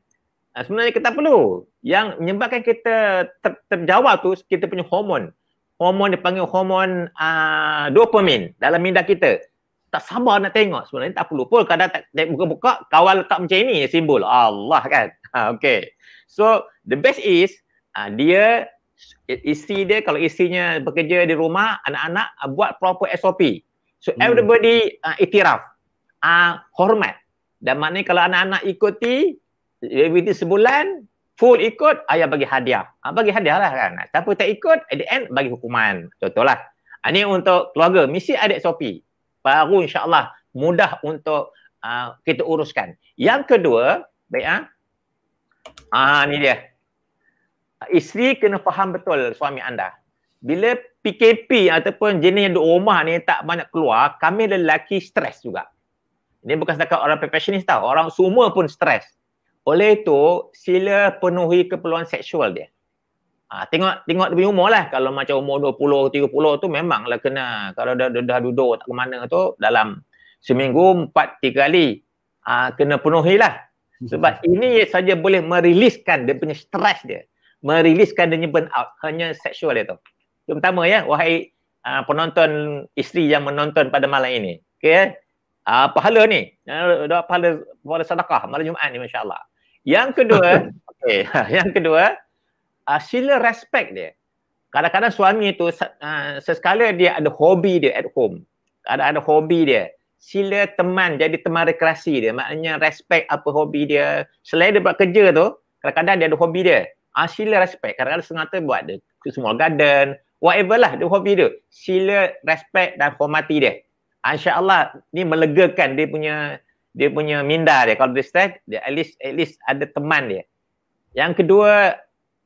Uh, sebenarnya kita perlu yang menyebabkan kita ter, terjawab tu kita punya hormon. Hormon dipanggil hormon uh, dopamine dalam minda kita. Tak sabar nak tengok sebenarnya tak perlu pun kadang tak, tak buka-buka kawal letak macam ini simbol Allah kan. Ha, okay. So the best is uh, dia isteri dia kalau isterinya bekerja di rumah anak-anak uh, buat proper SOP. So hmm. everybody uh, iktiraf. Uh, hormat. Dan maknanya kalau anak-anak ikuti every sebulan full ikut, ayah bagi hadiah. Ha, bagi hadiah lah kan. Siapa tak ikut, at the end bagi hukuman. Contohlah. Ha, ini untuk keluarga. Mesti ada SOP. Baru insyaAllah mudah untuk uh, kita uruskan. Yang kedua, baik ah. Ha? Ah, ni dia. isteri kena faham betul suami anda. Bila PKP ataupun jenis duduk rumah ni tak banyak keluar, kami lelaki stres juga. Ini bukan setakat orang perfectionist tau, orang semua pun stres. Oleh itu, sila penuhi keperluan seksual dia. Ha, tengok tengok dia punya umur lah. Kalau macam umur 20, 30 tu memanglah kena. Kalau dah, dah, dah duduk tak ke mana tu, dalam seminggu empat, tiga kali. Ha, kena penuhi lah. Sebab ini saja boleh meriliskan dia punya stres dia meriliskan dia burn out hanya seksual itu. Yang pertama ya, wahai uh, penonton isteri yang menonton pada malam ini. Okey. Uh, pahala ni, uh, pahala pahala sedekah malam Jumaat ni masya-Allah. Yang kedua, okey, yang kedua, uh, sila respect dia. Kadang-kadang suami itu uh, sesekala dia ada hobi dia at home. Ada ada hobi dia. Sila teman jadi teman rekreasi dia. Maknanya respect apa hobi dia. Selain dia buat kerja tu, kadang-kadang dia ada hobi dia uh, sila respect. Kadang-kadang sengaja buat dia small garden, whatever lah dia hobi dia. Sila respect dan hormati dia. InsyaAllah ni melegakan dia punya dia punya minda dia. Kalau dia stress, dia at least, at least ada teman dia. Yang kedua,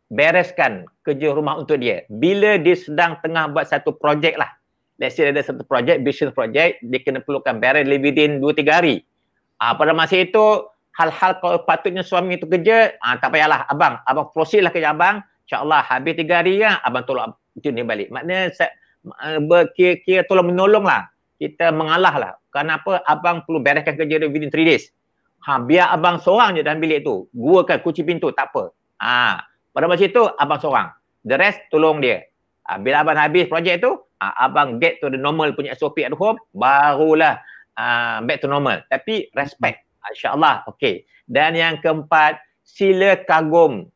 bereskan kerja rumah untuk dia. Bila dia sedang tengah buat satu projek lah. Let's say ada satu projek, business project, dia kena perlukan beres within 2-3 hari. Uh, pada masa itu, hal-hal kalau patutnya suami itu kerja, ah, tak payahlah abang, abang proceed lah kerja abang, insyaAllah habis tiga hari ya, abang itu ni balik. Maknanya saya, uh, kira-kira tolong menolong lah, kita mengalah lah. Kenapa abang perlu bereskan kerja dia within three days. Ha, biar abang seorang je dalam bilik tu, gua kan kunci pintu, tak apa. Ha, pada masa itu, abang seorang. The rest, tolong dia. Ha, bila abang habis projek tu, ha, abang get to the normal punya SOP at home, barulah uh, back to normal. Tapi respect. InsyaAllah. Okey. Dan yang keempat, sila kagum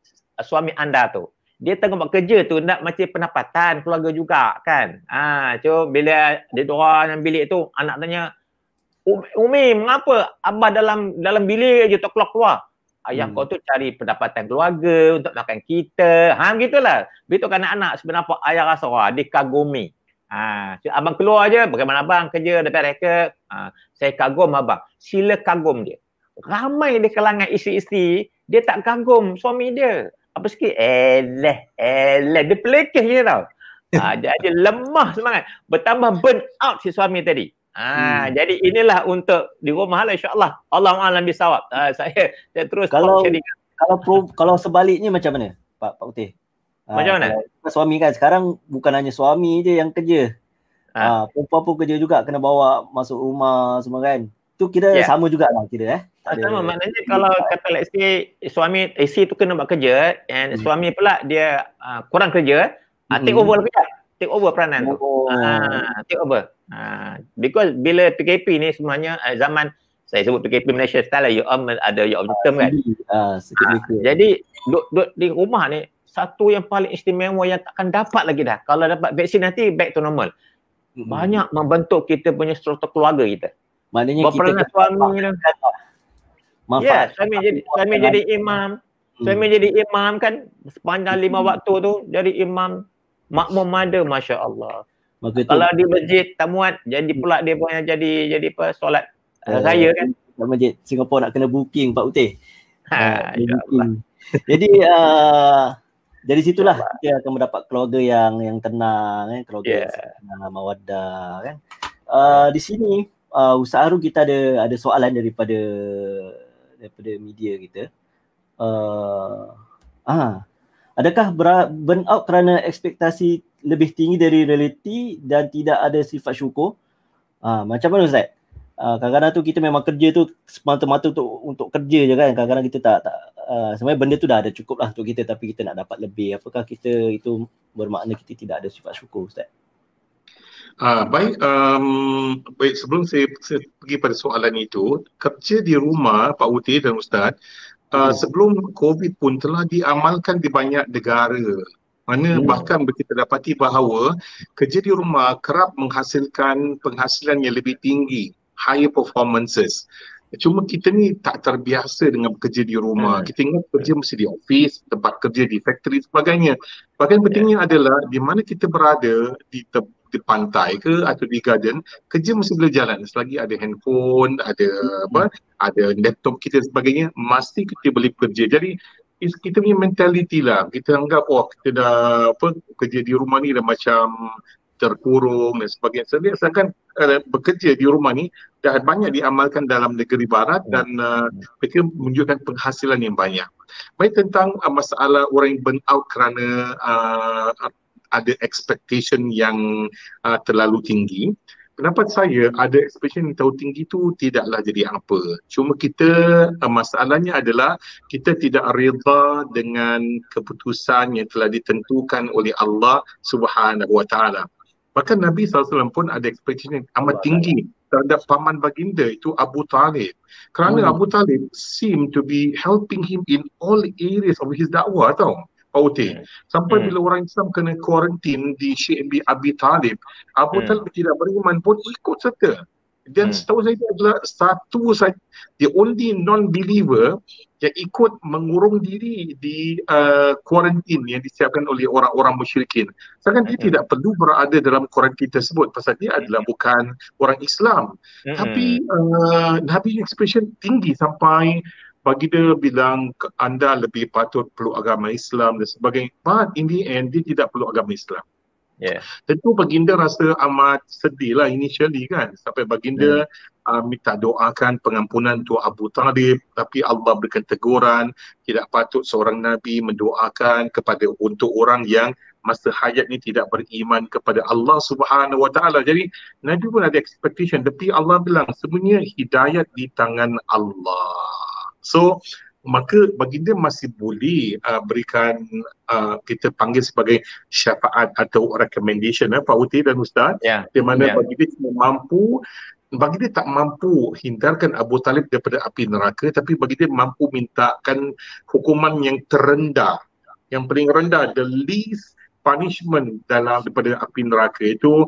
suami anda tu. Dia tengah buat kerja tu nak macam pendapatan keluarga juga kan. Ha, so bila dia dua dalam bilik tu, anak tanya, Umi, mengapa abah dalam dalam bilik je tak keluar-keluar? Ayah hmm. kau tu cari pendapatan keluarga untuk makan kita. Ha, gitulah. Begitu kan anak-anak sebenarnya apa ayah rasa, wah, dia kagumi. Ha, abang keluar aje bagaimana abang kerja depan reka. Ha, saya kagum abang. Sila kagum dia ramai di kalangan isteri-isteri dia tak kagum suami dia. Apa sikit? Eleh, eleh. Dia pelekeh je tau. Ha, dia ada lemah semangat. Bertambah burn out si suami tadi. Ha, hmm. Jadi inilah untuk di rumah lah insyaAllah. Allah Allah bisawab. Ha, saya, saya terus kalau kalau pro, kalau sebaliknya macam mana Pak Pak Putih? Ha, macam mana? Suami kan sekarang bukan hanya suami je yang kerja. Ha. ha perempuan pun kerja juga kena bawa masuk rumah semua kan. Tu kira yeah. sama jugalah kira eh. Tak sama maknanya kalau kata let's say suami isteri tu kena buat kerja and hmm. suami pula dia uh, kurang kerja, uh, take over lah kerja. Take over peranan oh. tu. Uh, take over. Uh, because bila PKP ni sebenarnya uh, zaman saya sebut PKP Malaysia style lah, you om ada you om term kan. Uh, uh, jadi duk, duk di rumah ni satu yang paling istimewa yang takkan dapat lagi dah. Kalau dapat vaksin nanti back to normal. Hmm. Banyak membentuk kita punya struktur keluarga kita. Maknanya kita suami ni manfaat. Ya, suami jadi suami jadi imam. Suami hmm. jadi imam kan sepanjang lima hmm. waktu tu jadi imam makmum ada masya-Allah. Kalau di masjid tamuat jadi pula dia punya jadi jadi apa solat uh, raya kan. Di masjid Singapura nak kena booking Pak Putih. Ha, uh, jadi uh, dari situlah kita akan mendapat keluarga yang yang tenang kan keluarga yeah. yang tenang mawaddah kan. Uh, di sini uh, Ustaz Aru kita ada ada soalan daripada daripada media kita. Uh, ah, adakah burn out kerana ekspektasi lebih tinggi dari realiti dan tidak ada sifat syukur? Ah, macam mana Ustaz? Uh, kadang-kadang tu kita memang kerja tu semata-mata untuk untuk kerja je kan. Kadang-kadang kita tak tak uh, sebenarnya benda tu dah ada cukup lah untuk kita tapi kita nak dapat lebih. Apakah kita itu bermakna kita tidak ada sifat syukur Ustaz? Uh, baik, um, baik sebelum saya, saya pergi pada soalan itu, kerja di rumah Pak Uti dan Ustaz, uh, hmm. sebelum COVID pun telah diamalkan di banyak negara. Mana hmm. bahkan kita dapati bahawa kerja di rumah kerap menghasilkan penghasilan yang lebih tinggi, higher performances. Cuma kita ni tak terbiasa dengan bekerja di rumah. Hmm. Kita ingat kerja mesti di office, tempat kerja di factory sebagainya. Bahagian pentingnya yeah. adalah di mana kita berada di te- di pantai ke atau di garden kerja mesti boleh jalan. Selagi ada handphone ada apa ada laptop kita sebagainya mesti kita boleh bekerja jadi kita punya mentality lah. Kita anggap oh kita dah apa kerja di rumah ni dah macam terkurung dan sebagainya. Sedangkan uh, bekerja di rumah ni dah banyak diamalkan dalam negeri barat dan uh, mereka menunjukkan penghasilan yang banyak. Baik tentang uh, masalah orang yang burn out kerana uh, ada expectation yang uh, terlalu tinggi pendapat saya ada expectation yang terlalu tinggi tu tidaklah jadi apa. Cuma kita uh, masalahnya adalah kita tidak reda dengan keputusan yang telah ditentukan oleh Allah Subhanahu Wa Taala. Bahkan Nabi SAW pun ada expectation yang amat tinggi terhadap paman baginda itu Abu Talib. Kerana hmm. Abu Talib seem to be helping him in all areas of his dakwah tau. OT. Hmm. Sampai hmm. bila orang Islam kena kuarantin di Syekh Abi, Abi Talib, Abu hmm. Talib tidak beriman pun ikut serta. Dan hmm. setahu saya dia adalah satu saja, the only non-believer yang ikut mengurung diri di kuarantin uh, yang disiapkan oleh orang-orang musyrikin. Sedangkan dia hmm. tidak perlu berada dalam kuarantin tersebut pasal dia adalah hmm. bukan orang Islam. Hmm. Tapi uh, Nabi expression tinggi sampai baginda bilang anda lebih patut perlu agama Islam dan sebagainya. But in the end, dia tidak perlu agama Islam. Yeah. Tentu baginda rasa amat sedih lah initially kan. Sampai baginda hmm. uh, minta doakan pengampunan untuk Abu Talib. Tapi Allah berikan teguran. Tidak patut seorang Nabi mendoakan kepada untuk orang yang masa hayat ni tidak beriman kepada Allah Subhanahu Wa Taala. Jadi Nabi pun ada expectation tapi Allah bilang sebenarnya hidayat di tangan Allah. So maka baginda masih boleh uh, berikan uh, kita panggil sebagai syafaat atau recommendation eh, Pak Uti dan Ustaz yeah. di mana yeah. baginda cuma mampu baginda tak mampu hindarkan Abu Talib daripada api neraka tapi baginda mampu mintakan hukuman yang terendah yang paling rendah the least punishment dalam daripada api neraka itu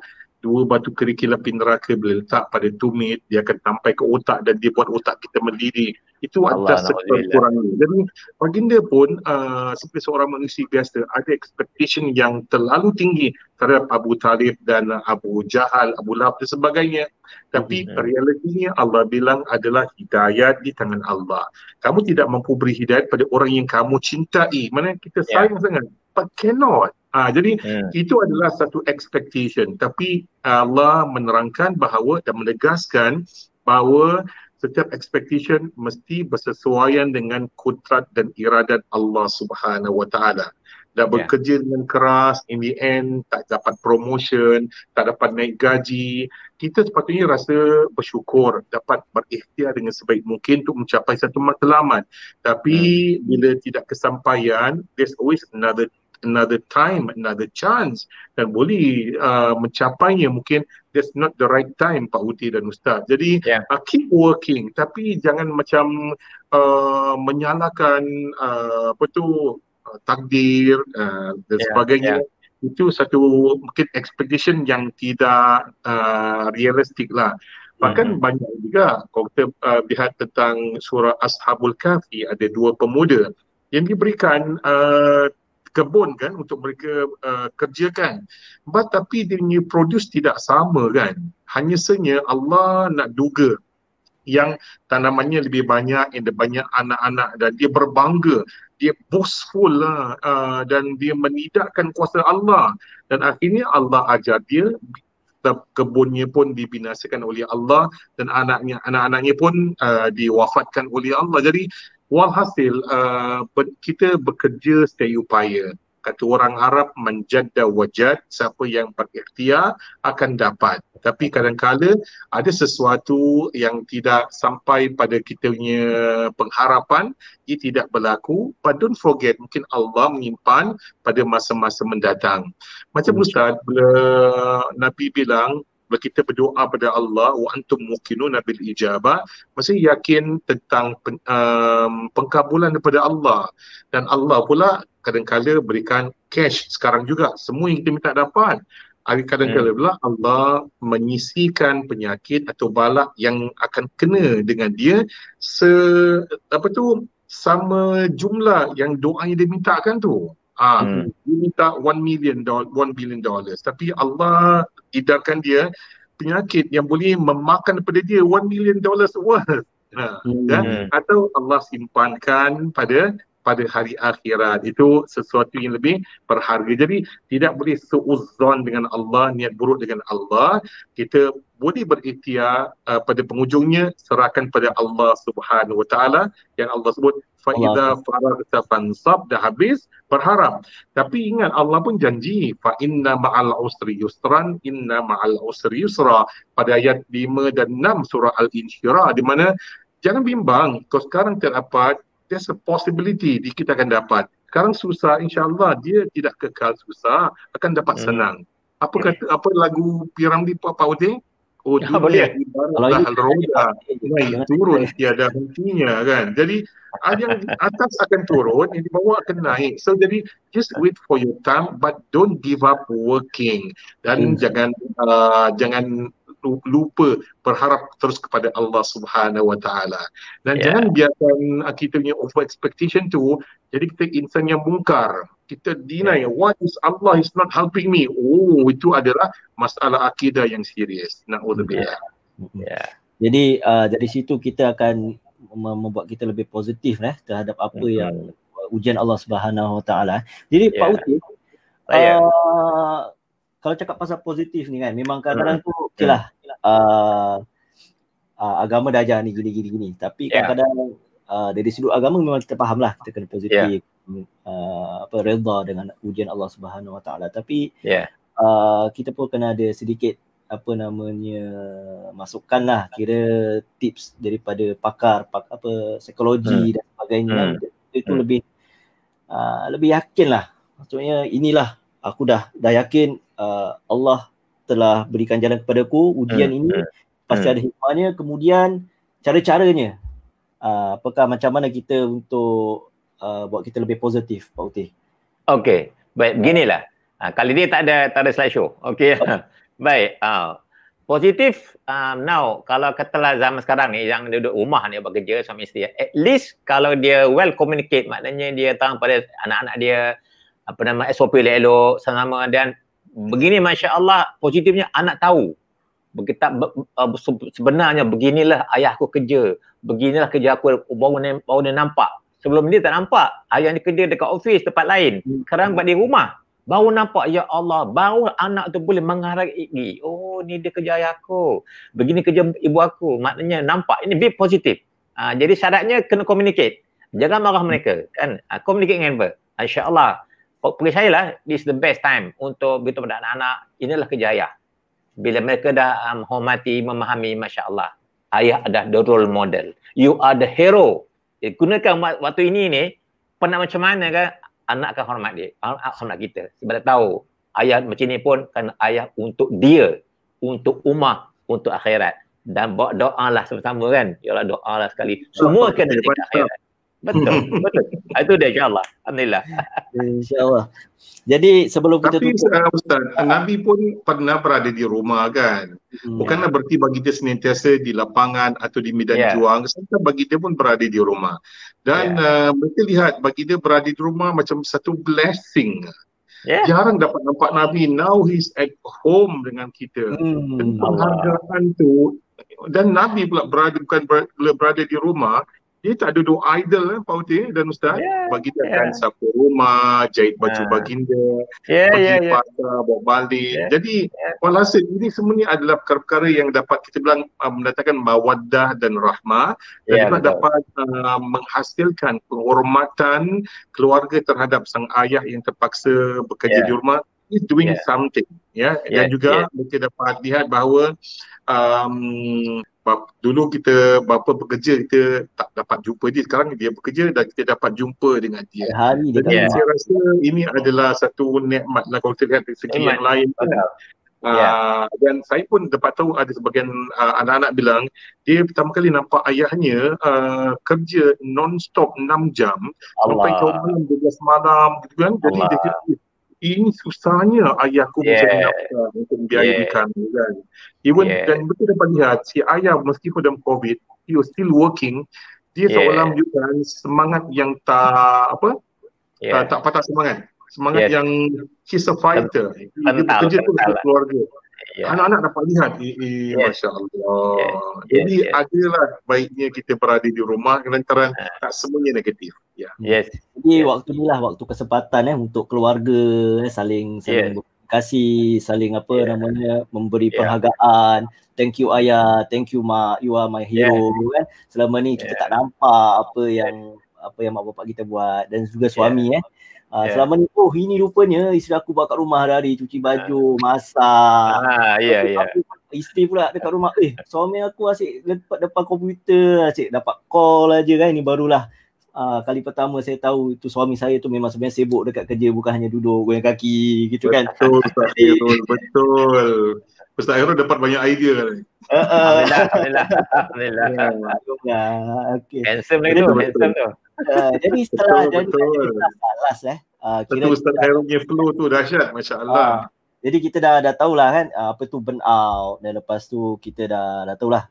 dua batu kerikil api neraka bila letak pada tumit dia akan sampai ke otak dan dia buat otak kita mendidih itu ada sekurang-kurangnya jadi baginda pun uh, sebagai seorang manusia biasa ada expectation yang terlalu tinggi terhadap Abu Talib dan Abu Jahal, Abu Lahab dan sebagainya tapi hmm. realitinya Allah bilang adalah hidayat di tangan Allah kamu tidak mampu beri hidayat pada orang yang kamu cintai mana kita ya. sayang yeah. sangat but cannot Ha, jadi hmm. itu adalah satu expectation tapi Allah menerangkan bahawa dan menegaskan bahawa setiap expectation mesti bersesuaian dengan kudrat dan iradat Allah Subhanahu Wa Taala. Dah ya. bekerja yeah. dengan keras, in the end tak dapat promotion, tak dapat naik gaji. Kita sepatutnya rasa bersyukur dapat berikhtiar dengan sebaik mungkin untuk mencapai satu matlamat. Tapi hmm. bila tidak kesampaian, there's always another another time, another chance dan boleh uh, mencapainya mungkin that's not the right time Pak Uti dan Ustaz. Jadi yeah. uh, keep working tapi jangan macam uh, menyalahkan uh, apa tu uh, takdir uh, dan yeah. sebagainya. Yeah. Itu satu mungkin expectation yang tidak uh, realistik lah. Bahkan mm-hmm. banyak juga kalau kita uh, lihat tentang surah Ashabul Kahfi ada dua pemuda yang diberikan uh, kebun kan untuk mereka uh, kerjakan. But tapi dia punya produce tidak sama kan. Hanya saja Allah nak duga yang tanamannya lebih banyak, ada banyak anak-anak dan dia berbangga. Dia boastful lah uh, dan dia menidakkan kuasa Allah. Dan akhirnya Allah ajar dia kebunnya pun dibinasakan oleh Allah dan anaknya anak-anaknya pun uh, diwafatkan oleh Allah. Jadi Walhasil uh, kita bekerja setiap upaya. Kata orang Arab menjada wajad, siapa yang berikhtiar akan dapat. Tapi kadang-kadang ada sesuatu yang tidak sampai pada kita punya pengharapan, ia tidak berlaku. But don't forget, mungkin Allah menyimpan pada masa-masa mendatang. Macam Ustaz, bila Nabi bilang, bila kita berdoa pada Allah wa antum muqinun bil ijabah mesti yakin tentang pen, um, pengkabulan daripada Allah. Dan Allah pula kadang-kadang berikan cash sekarang juga. Semua yang kita minta dapat. Kadang-kadang hmm. pula Allah menyisikan penyakit atau balak yang akan kena dengan dia se apa tu sama jumlah yang doa yang dia mintakan tu Ah, hmm. dia minta 1 million dollars, 1 billion dollars. Tapi Allah idarkan dia penyakit yang boleh memakan daripada dia 1 million dollars worth. Ha, hmm. ya? Atau Allah simpankan pada pada hari akhirat. Itu sesuatu yang lebih berharga. Jadi tidak boleh seuzon dengan Allah niat buruk dengan Allah. Kita boleh berikhtiar uh, pada penghujungnya serahkan pada Allah Subhanahu Wa Taala yang Allah sebut fa idza faragta fansab dah habis berharap tapi ingat Allah pun janji fa inna ma'al usri yusran inna ma'al usri yusra. Pada ayat 5 dan 6 surah al-insyirah di mana jangan bimbang kalau sekarang terdapat there's a possibility di kita akan dapat. Sekarang susah, insyaAllah dia tidak kekal susah, akan dapat hmm. senang. Apa kata, apa lagu Piramli Pak Pak? Oh, ya, boleh. Ibarat roda, naik turun tiada hentinya kan. Jadi, yang atas akan turun, yang di bawah akan naik. So, jadi, just wait for your time but don't give up working. Dan hmm. jangan uh, jangan lupa berharap terus kepada Allah Subhanahu Wa Taala. Dan yeah. jangan biarkan uh, kita punya over expectation tu jadi kita insan yang mungkar. Kita deny yeah. what is Allah is not helping me. Oh itu adalah masalah akidah yang serius. Nauzubillah. Yeah. yeah. Jadi uh, dari situ kita akan membuat kita lebih positif eh terhadap apa mm-hmm. yang ujian Allah Subhanahu Wa Taala. Jadi yeah. Pak Uti uh, kalau cakap pasal positif ni kan memang kadang-kadang tu okey lah uh, uh, agama dah ajar ni gini gini gini tapi yeah. kadang-kadang uh, dari sudut agama memang kita faham lah kita kena positif yeah. uh, apa redha dengan ujian Allah Subhanahu Wa Taala tapi yeah. uh, kita pun kena ada sedikit apa namanya masukkan lah kira tips daripada pakar pak, apa psikologi hmm. dan sebagainya hmm. itu hmm. lebih uh, lebih yakin lah maksudnya inilah aku dah dah yakin uh, Allah telah berikan jalan kepadaku ujian hmm. ini hmm. pasti hmm. ada hikmahnya kemudian cara-caranya uh, apakah macam mana kita untuk uh, buat kita lebih positif Pak Uti Okey baik beginilah uh, kali ni tak ada tak ada slide show okey okay. baik uh, positif um, now kalau katalah zaman sekarang ni yang duduk rumah ni buat kerja suami isteri at least kalau dia well communicate maknanya dia tahu pada anak-anak dia apa nama SOP elok sama dan begini masya Allah positifnya anak tahu. Kita uh, sebenarnya beginilah ayah aku kerja. Beginilah kerja aku baru baru dia nampak. Sebelum ni tak nampak. Ayah ni kerja dekat office tempat lain. Sekarang buat di rumah. Baru nampak ya Allah baru anak tu boleh menghargai oh ni dia kerja ayah aku. Begini kerja ibu aku. Maknanya nampak ini be positif. Uh, jadi syaratnya kena communicate. Jangan marah mereka kan? Uh, communicate dengan mereka insya-Allah bagi saya lah, this is the best time untuk beritahu pada anak-anak, inilah kerja ayah. Bila mereka dah um, hormati, memahami, Masya Allah, ayah adalah the role model. You are the hero. Eh, gunakan waktu ini ni, pernah macam mana kan, anak akan hormat dia, hormat kita. Sebab tahu, ayah macam ni pun kan ayah untuk dia, untuk umat, untuk akhirat. Dan bawa doa lah sama-sama kan. Ya Allah doa lah sekali. Semua kena dekat akhirat. Betul, betul. Ah, itu dia insyaAllah. Alhamdulillah. InsyaAllah. Jadi sebelum kita Tapi, tutup. Tapi Ustaz, uh, Nabi pun pernah berada di rumah kan. Hmm. Bukanlah berarti bagi dia senantiasa di lapangan atau di medan yeah. juang. Serta bagi dia pun berada di rumah. Dan yeah. uh, mereka lihat bagi dia berada di rumah macam satu blessing. Yeah. Jarang dapat nampak Nabi. Now he's at home dengan kita. Hmm. Dan penghargaan tu dan Nabi pula berada bukan berada, berada di rumah dia tak duduk idle eh, Pak Uti dan Ustaz. Yeah, bagi dia yeah. kan sapu rumah, jahit baju yeah. baginda, yeah, pergi yeah, yeah. pasar, bawa balik. Yeah. Jadi yeah. walhasil ini semuanya adalah perkara-perkara yang dapat kita bilang uh, mendatangkan mawaddah dan rahmah dan yeah, juga betul. dapat uh, menghasilkan penghormatan keluarga terhadap sang ayah yang terpaksa bekerja yeah. di rumah is doing yeah. something ya yeah. dan juga yeah. kita dapat lihat bahawa um, dulu kita bapa bekerja kita tak dapat jumpa dia sekarang dia bekerja dan kita dapat jumpa dengan dia. Hari dia Jadi saya rasa ini adalah satu nikmat lah kalau kita lihat dari segi yang lain. Uh, yeah. dan saya pun dapat tahu ada sebagian uh, anak-anak bilang dia pertama kali nampak ayahnya uh, kerja non-stop 6 jam Allah. sampai ke malam 12 malam gitu kan jadi Allah. dia ini susahnya ayahku yeah. mencari nafkah untuk membiayai yeah. kami kan. Even yeah. dan betul dapat lihat si ayah meskipun dalam COVID, he was still working. Dia yeah. seolah menunjukkan semangat yang tak apa, yeah. tak, tak patah semangat. Semangat yeah. yang he's a fighter. Dia bekerja tu untuk keluarga. Yeah. anak-anak dapat lihat eh, eh yes. masya-Allah. Yes. Jadi yes. adalah baiknya kita berada di rumah lantaran uh. tak semuanya negatif. Ya. Yeah. Yes. Jadi yes. waktu inilah waktu kesempatan eh untuk keluarga eh, saling saling yes. kasih saling apa yeah. namanya memberi yeah. penghargaan. Thank you ayah, thank you mak, you are my hero yeah. kan. Selama ni kita yeah. tak nampak apa yang apa yang mak bapak kita buat dan juga suami yeah. eh Uh, yeah. Selama ni, oh ini rupanya isteri aku buat kat rumah hari-hari, cuci baju, uh. masak. Ah, ya, yeah, ya. Yeah. Isteri pula dekat rumah, eh suami aku asyik lepas depan komputer, asyik dapat call aja kan. Ini barulah uh, kali pertama saya tahu itu suami saya tu memang sebenarnya sibuk dekat kerja bukan hanya duduk goyang kaki gitu kan. Betul, betul, betul. Ustaz Aero dapat banyak idea kan. Uh, uh. Alhamdulillah, alhamdulillah. Alhamdulillah. Okay. Handsome lagi tu, handsome tu. Uh, jadi setelah betul, jadi betul. Salas, eh. Uh, kira betul Ustaz Khairul punya flow tu dahsyat masya-Allah. Uh, jadi kita dah dah tahulah kan uh, apa tu burn out dan lepas tu kita dah dah tahulah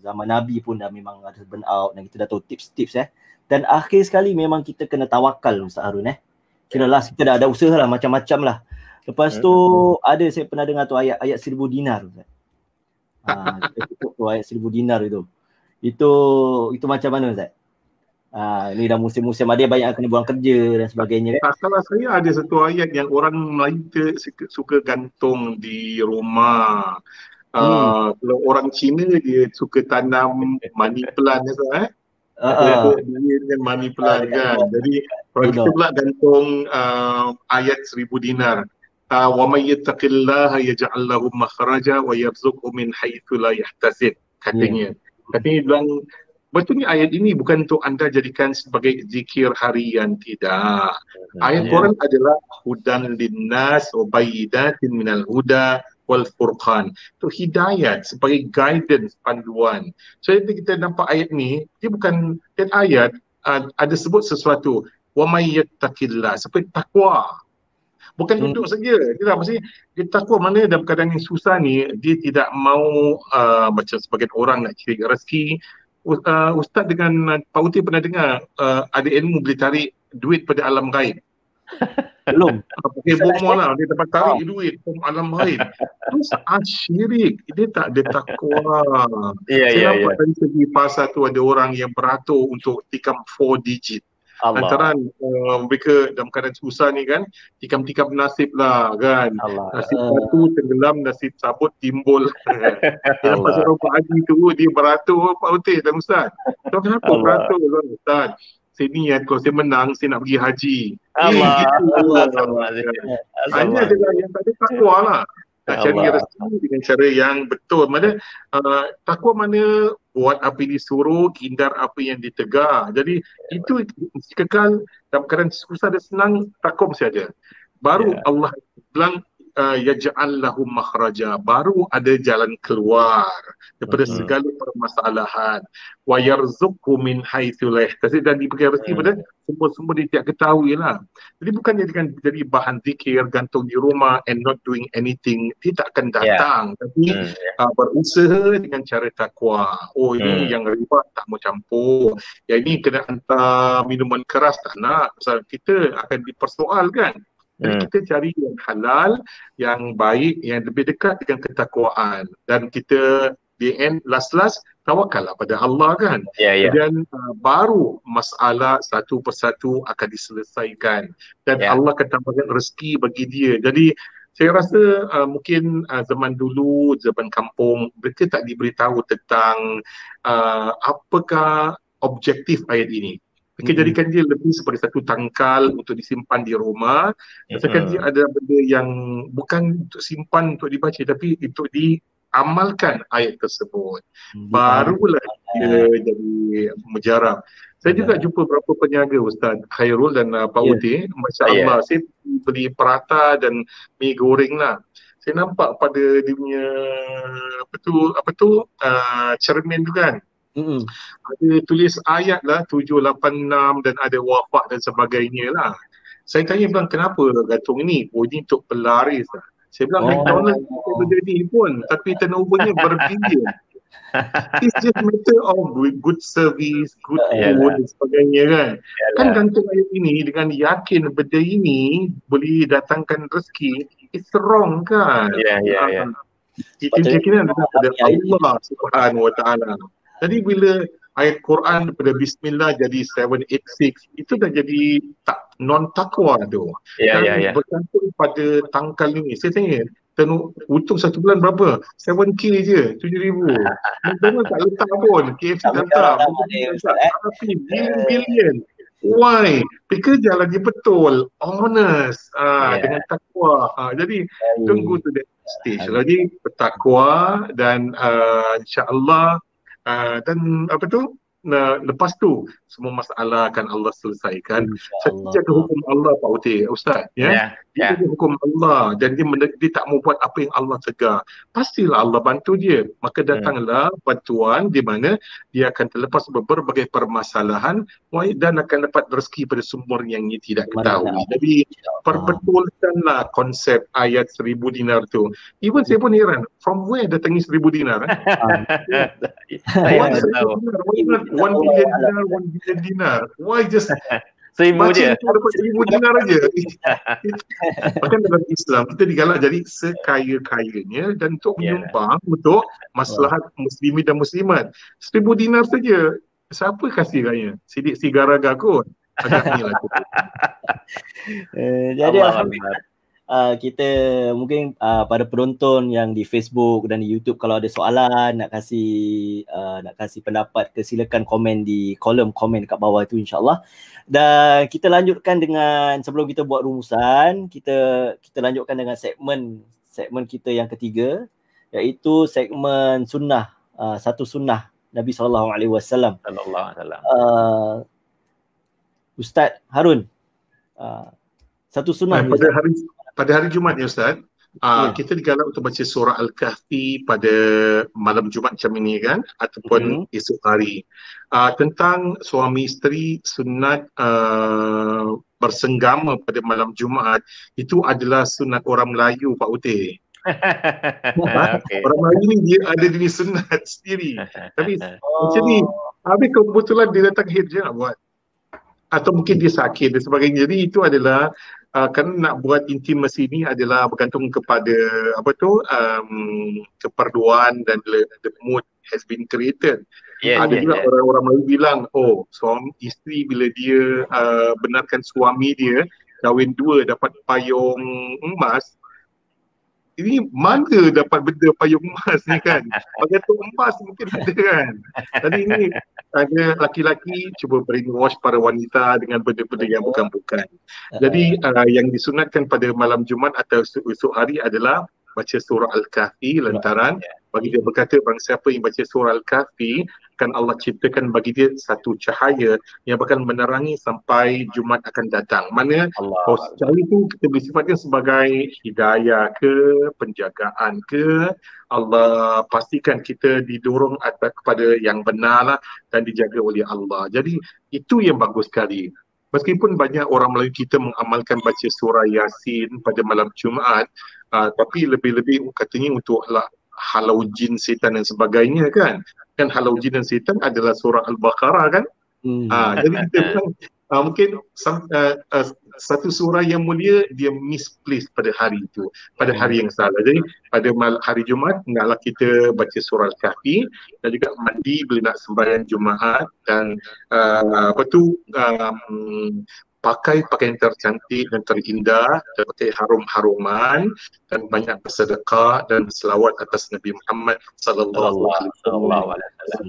zaman Nabi pun dah memang ada burn out dan kita dah tahu tips-tips eh. Dan akhir sekali memang kita kena tawakal Ustaz Harun eh. Kira lah kita dah ada usaha lah macam-macam lah. Lepas tu hmm. ada saya pernah dengar tu ayat ayat seribu dinar. Ah, tu ayat seribu dinar itu. Itu itu macam mana Ustaz? Ah, ni dah musim-musim ada banyak kena buang kerja dan sebagainya kan. Salah saya ada satu ayat yang orang Melayu suka gantung di rumah. Uh, kalau orang Cina dia suka tanam money plant ya eh. Uh, uh. dengan money plant uh, kan. Uh, Jadi kalau kita pula gantung uh, ayat seribu dinar. Uh, wa may yattaqillaha yaj'al lahu makhraja wa yarzuqhu min haythu la yahtasib katanya. Yeah. Katanya bilang Betulnya ayat ini bukan untuk anda jadikan sebagai zikir harian tidak. Ayat yeah. Quran adalah hudan linnas wa bayyidatin minal huda wal furqan. Itu hidayat sebagai guidance panduan. So kita nampak ayat ni, dia bukan ayat ayat uh, ada sebut sesuatu wa may yattaqillah seperti takwa. Bukan hmm. duduk saja. Kita maksudnya dia takwa mana dalam keadaan yang susah ni dia tidak mau uh, macam sebagian orang nak cari rezeki uh, Ustaz dengan uh, Pak Uti pernah dengar uh, ada ilmu boleh tarik duit pada alam gaib. Belum. Pakai bomo lah. Dia dapat tarik oh. duit ke alam gaib. Terus asyirik. Dia tak ada takwa. Yeah, Saya yeah, nampak yeah. dari segi pasal tu ada orang yang beratur untuk tikam 4 digit. Allah. Antara uh, mereka dalam keadaan susah ni kan tikam-tikam nasib lah kan Allah. nasib batu uh. tenggelam nasib sabut timbul dalam pasal Pak Haji tu dia beratur Pak Utih dan Ustaz so, kenapa Allah. beratur kan Ustaz sini ya kalau saya menang saya nak pergi haji Allah. Eh, gitu. Allah. Allah. Allah. Allah. hanya adalah yang tak ada takwa lah nak cari rezeki dengan cara yang betul. Mana uh, takwa mana buat apa yang disuruh hindar apa yang ditegar. Jadi itu kekal. Dalam keadaan susah dan senang takwa mesti ada. Baru yeah. Allah bilang uh, yaj'al lahum makhraja baru ada jalan keluar daripada uh-huh. segala permasalahan wa yarzuqhu min haitsu la yahtasib dan diberi rezeki pada semua-semua dia tidak ketahui lah. Jadi bukannya dengan jadi bahan zikir gantung di rumah and not doing anything dia tak akan ya. datang yeah. tapi mm. uh, berusaha dengan cara takwa. Oh ini mm. yang riba tak mau campur. Yang ini kena hantar minuman keras tak nak. Pasal kita akan dipersoalkan. Jadi hmm. kita cari yang halal, yang baik, yang lebih dekat dengan ketakwaan dan kita di end last last tawakal lah pada Allah kan. Yeah, yeah. Dan uh, baru masalah satu persatu akan diselesaikan dan yeah. Allah akan tambahkan rezeki bagi dia. Jadi saya rasa uh, mungkin uh, zaman dulu zaman kampung mereka tak diberitahu tentang uh, apakah objektif ayat ini. Mereka mm-hmm. jadikan dia lebih seperti satu tangkal untuk disimpan di rumah. Rasakan mm-hmm. dia ada benda yang bukan untuk simpan untuk dibaca tapi untuk diamalkan ayat tersebut. Mm-hmm. Barulah dia jadi mujarab. Saya juga ya. jumpa beberapa peniaga Ustaz Khairul dan uh, Pak yeah. Uti. Masya ah, Allah, yeah. saya beli perata dan mi goreng lah. Saya nampak pada dia punya apa tu, apa tu uh, cermin tu kan. Mm-hmm. Ada tulis ayat lah 786 dan ada wafak dan sebagainya lah. Saya tanya bilang kenapa gantung ini? Oh ini untuk pelaris lah. Saya bilang oh. McDonald's oh. berdiri pun tapi turnovernya berbilion. It's just matter of good service, good yeah, food dan sebagainya kan. Yeah, kan gantung ayat ini dengan yakin benda ini boleh datangkan rezeki, it's wrong kan. Yeah, yeah, yeah. keyakinan adalah Allah Subhanahu Wa Taala. Jadi bila ayat Quran daripada bismillah jadi 786 itu dah jadi tak non takwa tu. Ya ya ya. Bergantung pada tangkal ni. Saya tanya tenu untung satu bulan berapa? 7k je, 7000. Memang tak letak pun. KFC tak letak. Tapi billion. Why? Bekerjalah dia betul, honest, ah, yeah. dengan takwa. Ah, jadi tunggu tu that stage. Jadi bertakwa dan uh, insya-Allah uh, dan apa tu? Nah, lepas tu semua masalah akan Allah selesaikan. Jaga hukum Allah Pak Uti, Ustaz. Ya. Yeah. Yeah. Dia hukum Allah dan dia, dia tak mau buat apa yang Allah cegah. Pastilah Allah bantu dia. Maka hmm. datanglah hmm. bantuan di mana dia akan terlepas berbagai permasalahan dan akan dapat rezeki pada sumber yang dia tidak ketahui. Jadi perbetulkanlah konsep ayat seribu dinar tu. Even saya pun heran, from where datangnya seribu dinar? Eh? Dinar? Not one billion dinar, one billion dinar? Why just Seribu je. dapat seribu dinar aja. Bahkan dalam Islam kita digalak jadi sekaya-kayanya dan untuk yeah. menyumbang untuk maslahat muslimin dan muslimat. Seribu dinar saja. Siapa kasih raya? Sidik Sigaraga kot. Agak ni lah. uh, jadi Alhamdulillah uh, kita mungkin uh, pada penonton yang di Facebook dan di YouTube kalau ada soalan nak kasih uh, nak kasih pendapat ke silakan komen di kolom komen kat bawah tu insyaallah. Dan kita lanjutkan dengan sebelum kita buat rumusan kita kita lanjutkan dengan segmen segmen kita yang ketiga iaitu segmen sunnah uh, satu sunnah Nabi sallallahu alaihi wasallam. Sallallahu alaihi wasallam. Ustaz Harun uh, satu sunnah pada hari pada hari Jumaat ya Ustaz, uh, ya. kita digalak untuk baca surah Al-Kahfi pada malam Jumaat macam ini kan ataupun uh-huh. esok hari. Uh, tentang suami isteri sunat uh, bersenggama pada malam Jumaat itu adalah sunat orang Melayu Pak Uteh. okay. Orang Melayu ni dia ada diri sunat sendiri. Tapi oh. macam ni, habis kebetulan dia datang nak buat atau mungkin dia sakit dan sebagainya. Jadi itu adalah uh, kerana nak buat intimacy ni adalah bergantung kepada apa tu um, keperluan dan the, the mood has been created. Yeah, Ada yeah, juga yeah. orang-orang Melayu bilang, oh suami isteri bila dia uh, benarkan suami dia kahwin dua dapat payung emas, ini mana dapat benda payung emas ni kan? Pakai tu emas mungkin ada kan? Tadi ini ada laki-laki cuba brainwash para wanita dengan benda-benda yang bukan-bukan. Jadi uh, yang disunatkan pada malam Jumaat atau esok hari adalah baca surah Al-Kahfi lantaran bagi dia berkata bang siapa yang baca surah Al-Kahfi akan Allah ciptakan bagi dia satu cahaya yang akan menerangi sampai Jumat akan datang. Mana oh, cahaya itu kita boleh sifatkan sebagai hidayah ke, penjagaan ke, Allah pastikan kita didorong kepada yang benar lah dan dijaga oleh Allah. Jadi itu yang bagus sekali. Meskipun banyak orang Melayu kita mengamalkan baca surah Yasin pada malam Jumaat, uh, tapi lebih-lebih katanya untuk halau jin setan dan sebagainya kan. Kan halau jin dan setan adalah surah Al-Baqarah kan. Hmm. Uh, jadi kita pun uh, mungkin uh, uh, satu surah yang mulia dia misplaced pada hari itu pada hari yang salah jadi pada hari Jumaat hendaklah kita baca surah Al-Kahfi dan juga mandi bila nak sembahyang Jumaat dan uh, apa tu um, pakai pakaian tercantik dan terindah dan pakai harum-haruman dan banyak bersedekah dan selawat atas Nabi Muhammad sallallahu alaihi wasallam.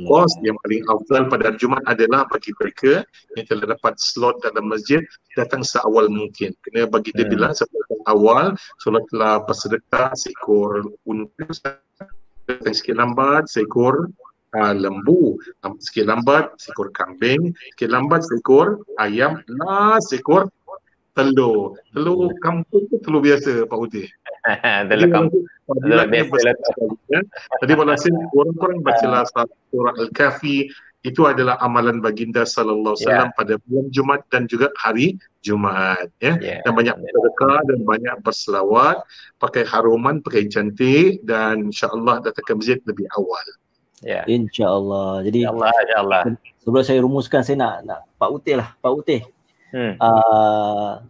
Bos yang paling afdal pada hari Jumaat adalah bagi mereka yang telah dapat slot dalam masjid datang seawal mungkin. Kena bagi dia hmm. bilang sebelum awal solatlah bersedekah seekor unta datang sikit lambat seekor uh, lembu, sikit lambat seekor kambing, sikit lambat seekor ayam, last seekor telur. Telur kampung tu telur biasa Pak Putih. telur kampung. Telur biasa. Ya. Jadi walhasil orang-orang bacalah surah Al-Kahfi itu adalah amalan baginda sallallahu alaihi wasallam yeah. pada bulan Jumaat dan juga hari Jumaat ya yeah. dan banyak bersedekah dan banyak berselawat pakai haruman pakai cantik dan insyaallah datang ke masjid lebih awal Ya. InsyaAllah. Jadi Allah, Allah. sebelum saya rumuskan saya nak nak Pak Utih lah, Pak Utih. Hmm. Uh,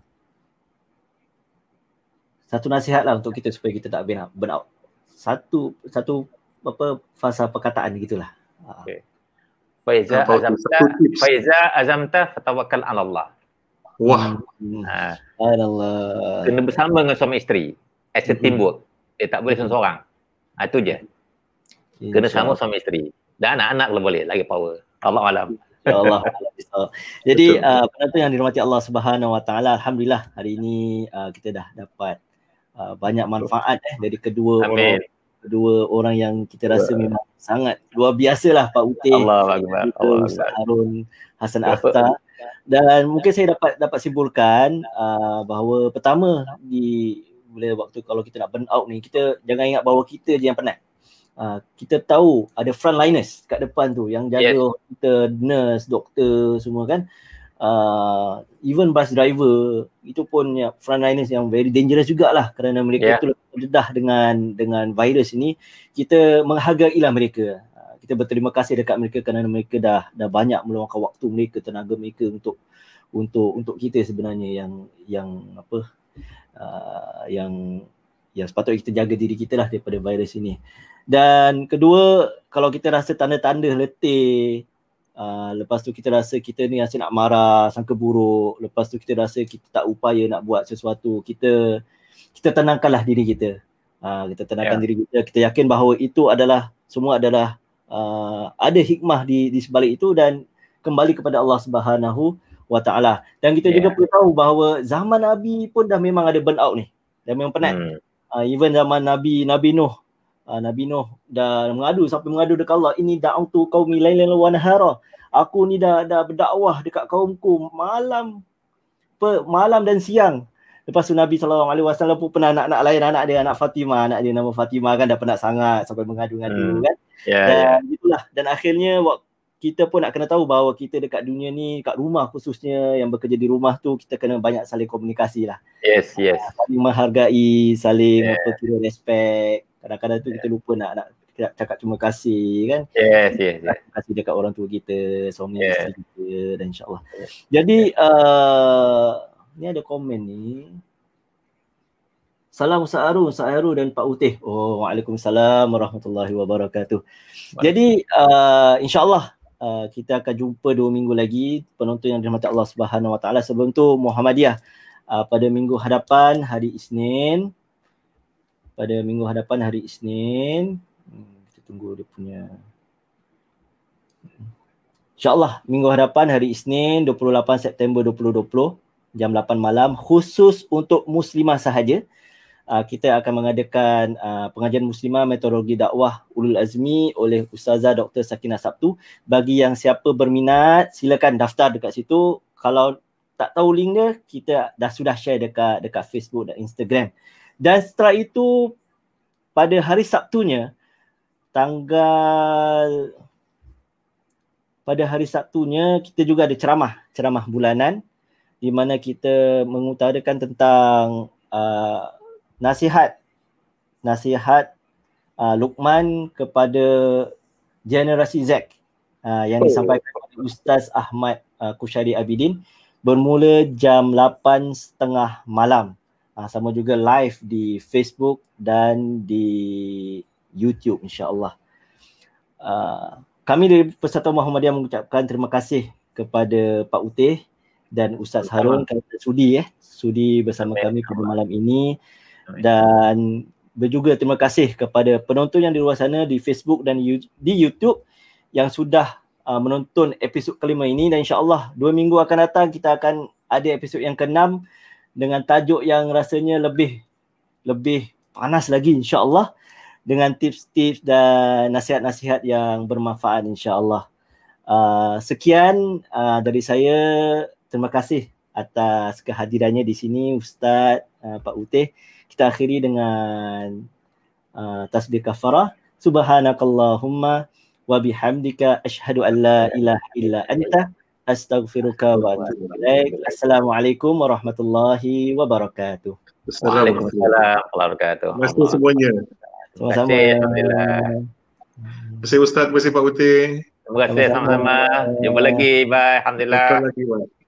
satu nasihat lah untuk kita supaya kita tak burn out. satu satu apa fasa perkataan gitulah. Okay. Faiza azamta Faiza azamta fatawakkal 'ala Allah. Wah. Hmm. Ha. Allah. Kena bersama dengan suami isteri. As a teamwork. Dia tak boleh seorang-seorang. Ha, itu je. Kena sama suami isteri. Dan anak-anak kalau boleh. Lagi power. Allah alam. Ya Allah. Jadi uh, penonton yang dirahmati Allah Subhanahu Wa Taala, alhamdulillah hari ini uh, kita dah dapat uh, banyak manfaat eh dari kedua Amin. orang kedua orang yang kita rasa ya. memang sangat luar biasalah Pak Uti. Allah Akbar. Allah Harun Hasan Akhtar. Dan mungkin saya dapat dapat simpulkan uh, bahawa pertama di bila waktu kalau kita nak burn out ni kita jangan ingat bahawa kita je yang penat. Uh, kita tahu ada frontliners kat depan tu yang jaga yes. kita nurse, doktor semua kan. Uh, even bus driver itu pun ya, frontliners yang very dangerous jugalah kerana mereka yeah. tu dedah dengan dengan virus ini kita menghargailah mereka. Uh, kita berterima kasih dekat mereka kerana mereka dah dah banyak meluangkan waktu mereka, tenaga mereka untuk untuk untuk kita sebenarnya yang yang apa uh, yang yang sepatutnya kita jaga diri kita lah daripada virus ini. Dan kedua, kalau kita rasa tanda-tanda letih, uh, lepas tu kita rasa kita ni asyik nak marah, sangka buruk, lepas tu kita rasa kita tak upaya nak buat sesuatu, kita kita tenangkanlah diri kita. Uh, kita tenangkan yeah. diri kita, kita yakin bahawa itu adalah semua adalah uh, ada hikmah di di sebalik itu dan kembali kepada Allah Subhanahu wa taala. Dan kita yeah. juga perlu tahu bahawa zaman Nabi pun dah memang ada burnout ni. Dah memang penat. Hmm. Uh, even zaman Nabi Nabi Nuh uh, Nabi Nuh dah mengadu sampai mengadu dekat Allah ini da'utu qaumi lailan wa nahara aku ni dah dah berdakwah dekat kaumku malam pe, malam dan siang lepas tu Nabi sallallahu alaihi wasallam pun pernah nak-nak lain anak dia anak Fatimah anak dia nama Fatimah kan dah penat sangat sampai mengadu-ngadu hmm. kan yeah, dan yeah. itulah dan akhirnya waktu kita pun nak kena tahu bahawa kita dekat dunia ni kat rumah khususnya yang bekerja di rumah tu kita kena banyak saling komunikasi lah. Yes, yes. Saling menghargai, saling yeah. apa kira respect kadang-kadang tu kita lupa nak nak cakap terima kasih kan yes yes, yes. terima kasih dekat orang tua kita suami yes. isteri kita dan insyaallah yes. jadi uh, ni ada komen ni Salam Ustaz Arun, Ustaz Arun dan Pak Utih. Oh, Waalaikumsalam warahmatullahi wabarakatuh. Jadi, uh, insyaAllah uh, kita akan jumpa dua minggu lagi penonton yang dirahmati Allah Subhanahu Wa Taala. Sebelum tu Muhammadiyah uh, pada minggu hadapan hari Isnin pada minggu hadapan hari Isnin. Hmm, kita tunggu dia punya. InsyaAllah minggu hadapan hari Isnin 28 September 2020 jam 8 malam khusus untuk muslimah sahaja. Uh, kita akan mengadakan uh, pengajian muslimah metodologi dakwah ulul azmi oleh Ustazah Dr. Sakinah Sabtu. Bagi yang siapa berminat silakan daftar dekat situ. Kalau tak tahu link dia, kita dah sudah share dekat dekat Facebook dan Instagram. Dan setelah itu pada hari Sabtunya tanggal pada hari Sabtunya kita juga ada ceramah, ceramah bulanan di mana kita mengutarakan tentang uh, nasihat nasihat uh, Luqman kepada generasi Z uh, yang disampaikan oleh Ustaz Ahmad uh, Kushari Abidin bermula jam 8.30 malam uh, sama juga live di Facebook dan di YouTube insyaAllah. Uh, kami dari Persatuan Muhammadiyah mengucapkan terima kasih kepada Pak Utih dan Ustaz Harun kerana sudi eh sudi bersama kami pada malam ini. Dan juga terima kasih kepada penonton yang di luar sana di Facebook dan di YouTube yang sudah uh, menonton episod kelima ini. Dan insyaAllah dua minggu akan datang kita akan ada episod yang keenam dengan tajuk yang rasanya lebih lebih panas lagi insya-Allah dengan tips-tips dan nasihat-nasihat yang bermanfaat insya-Allah. Uh, sekian uh, dari saya. Terima kasih atas kehadirannya di sini Ustaz uh, Pak Uteh. Kita akhiri dengan uh, tasbih kafarah. Subhanakallahumma wa bihamdika asyhadu an la ilaha illa anta astaghfiruka wa atubu ilaik. Assalamualaikum warahmatullahi wabarakatuh. Assalamualaikum warahmatullahi wabarakatuh. Terima kasih semuanya. Sama-sama. Alhamdulillah. Terima kasih Ustaz, terima kasih Pak Putih. Terima kasih sama-sama. Jumpa lagi. Bye. Alhamdulillah. Jumpa lagi. Bye.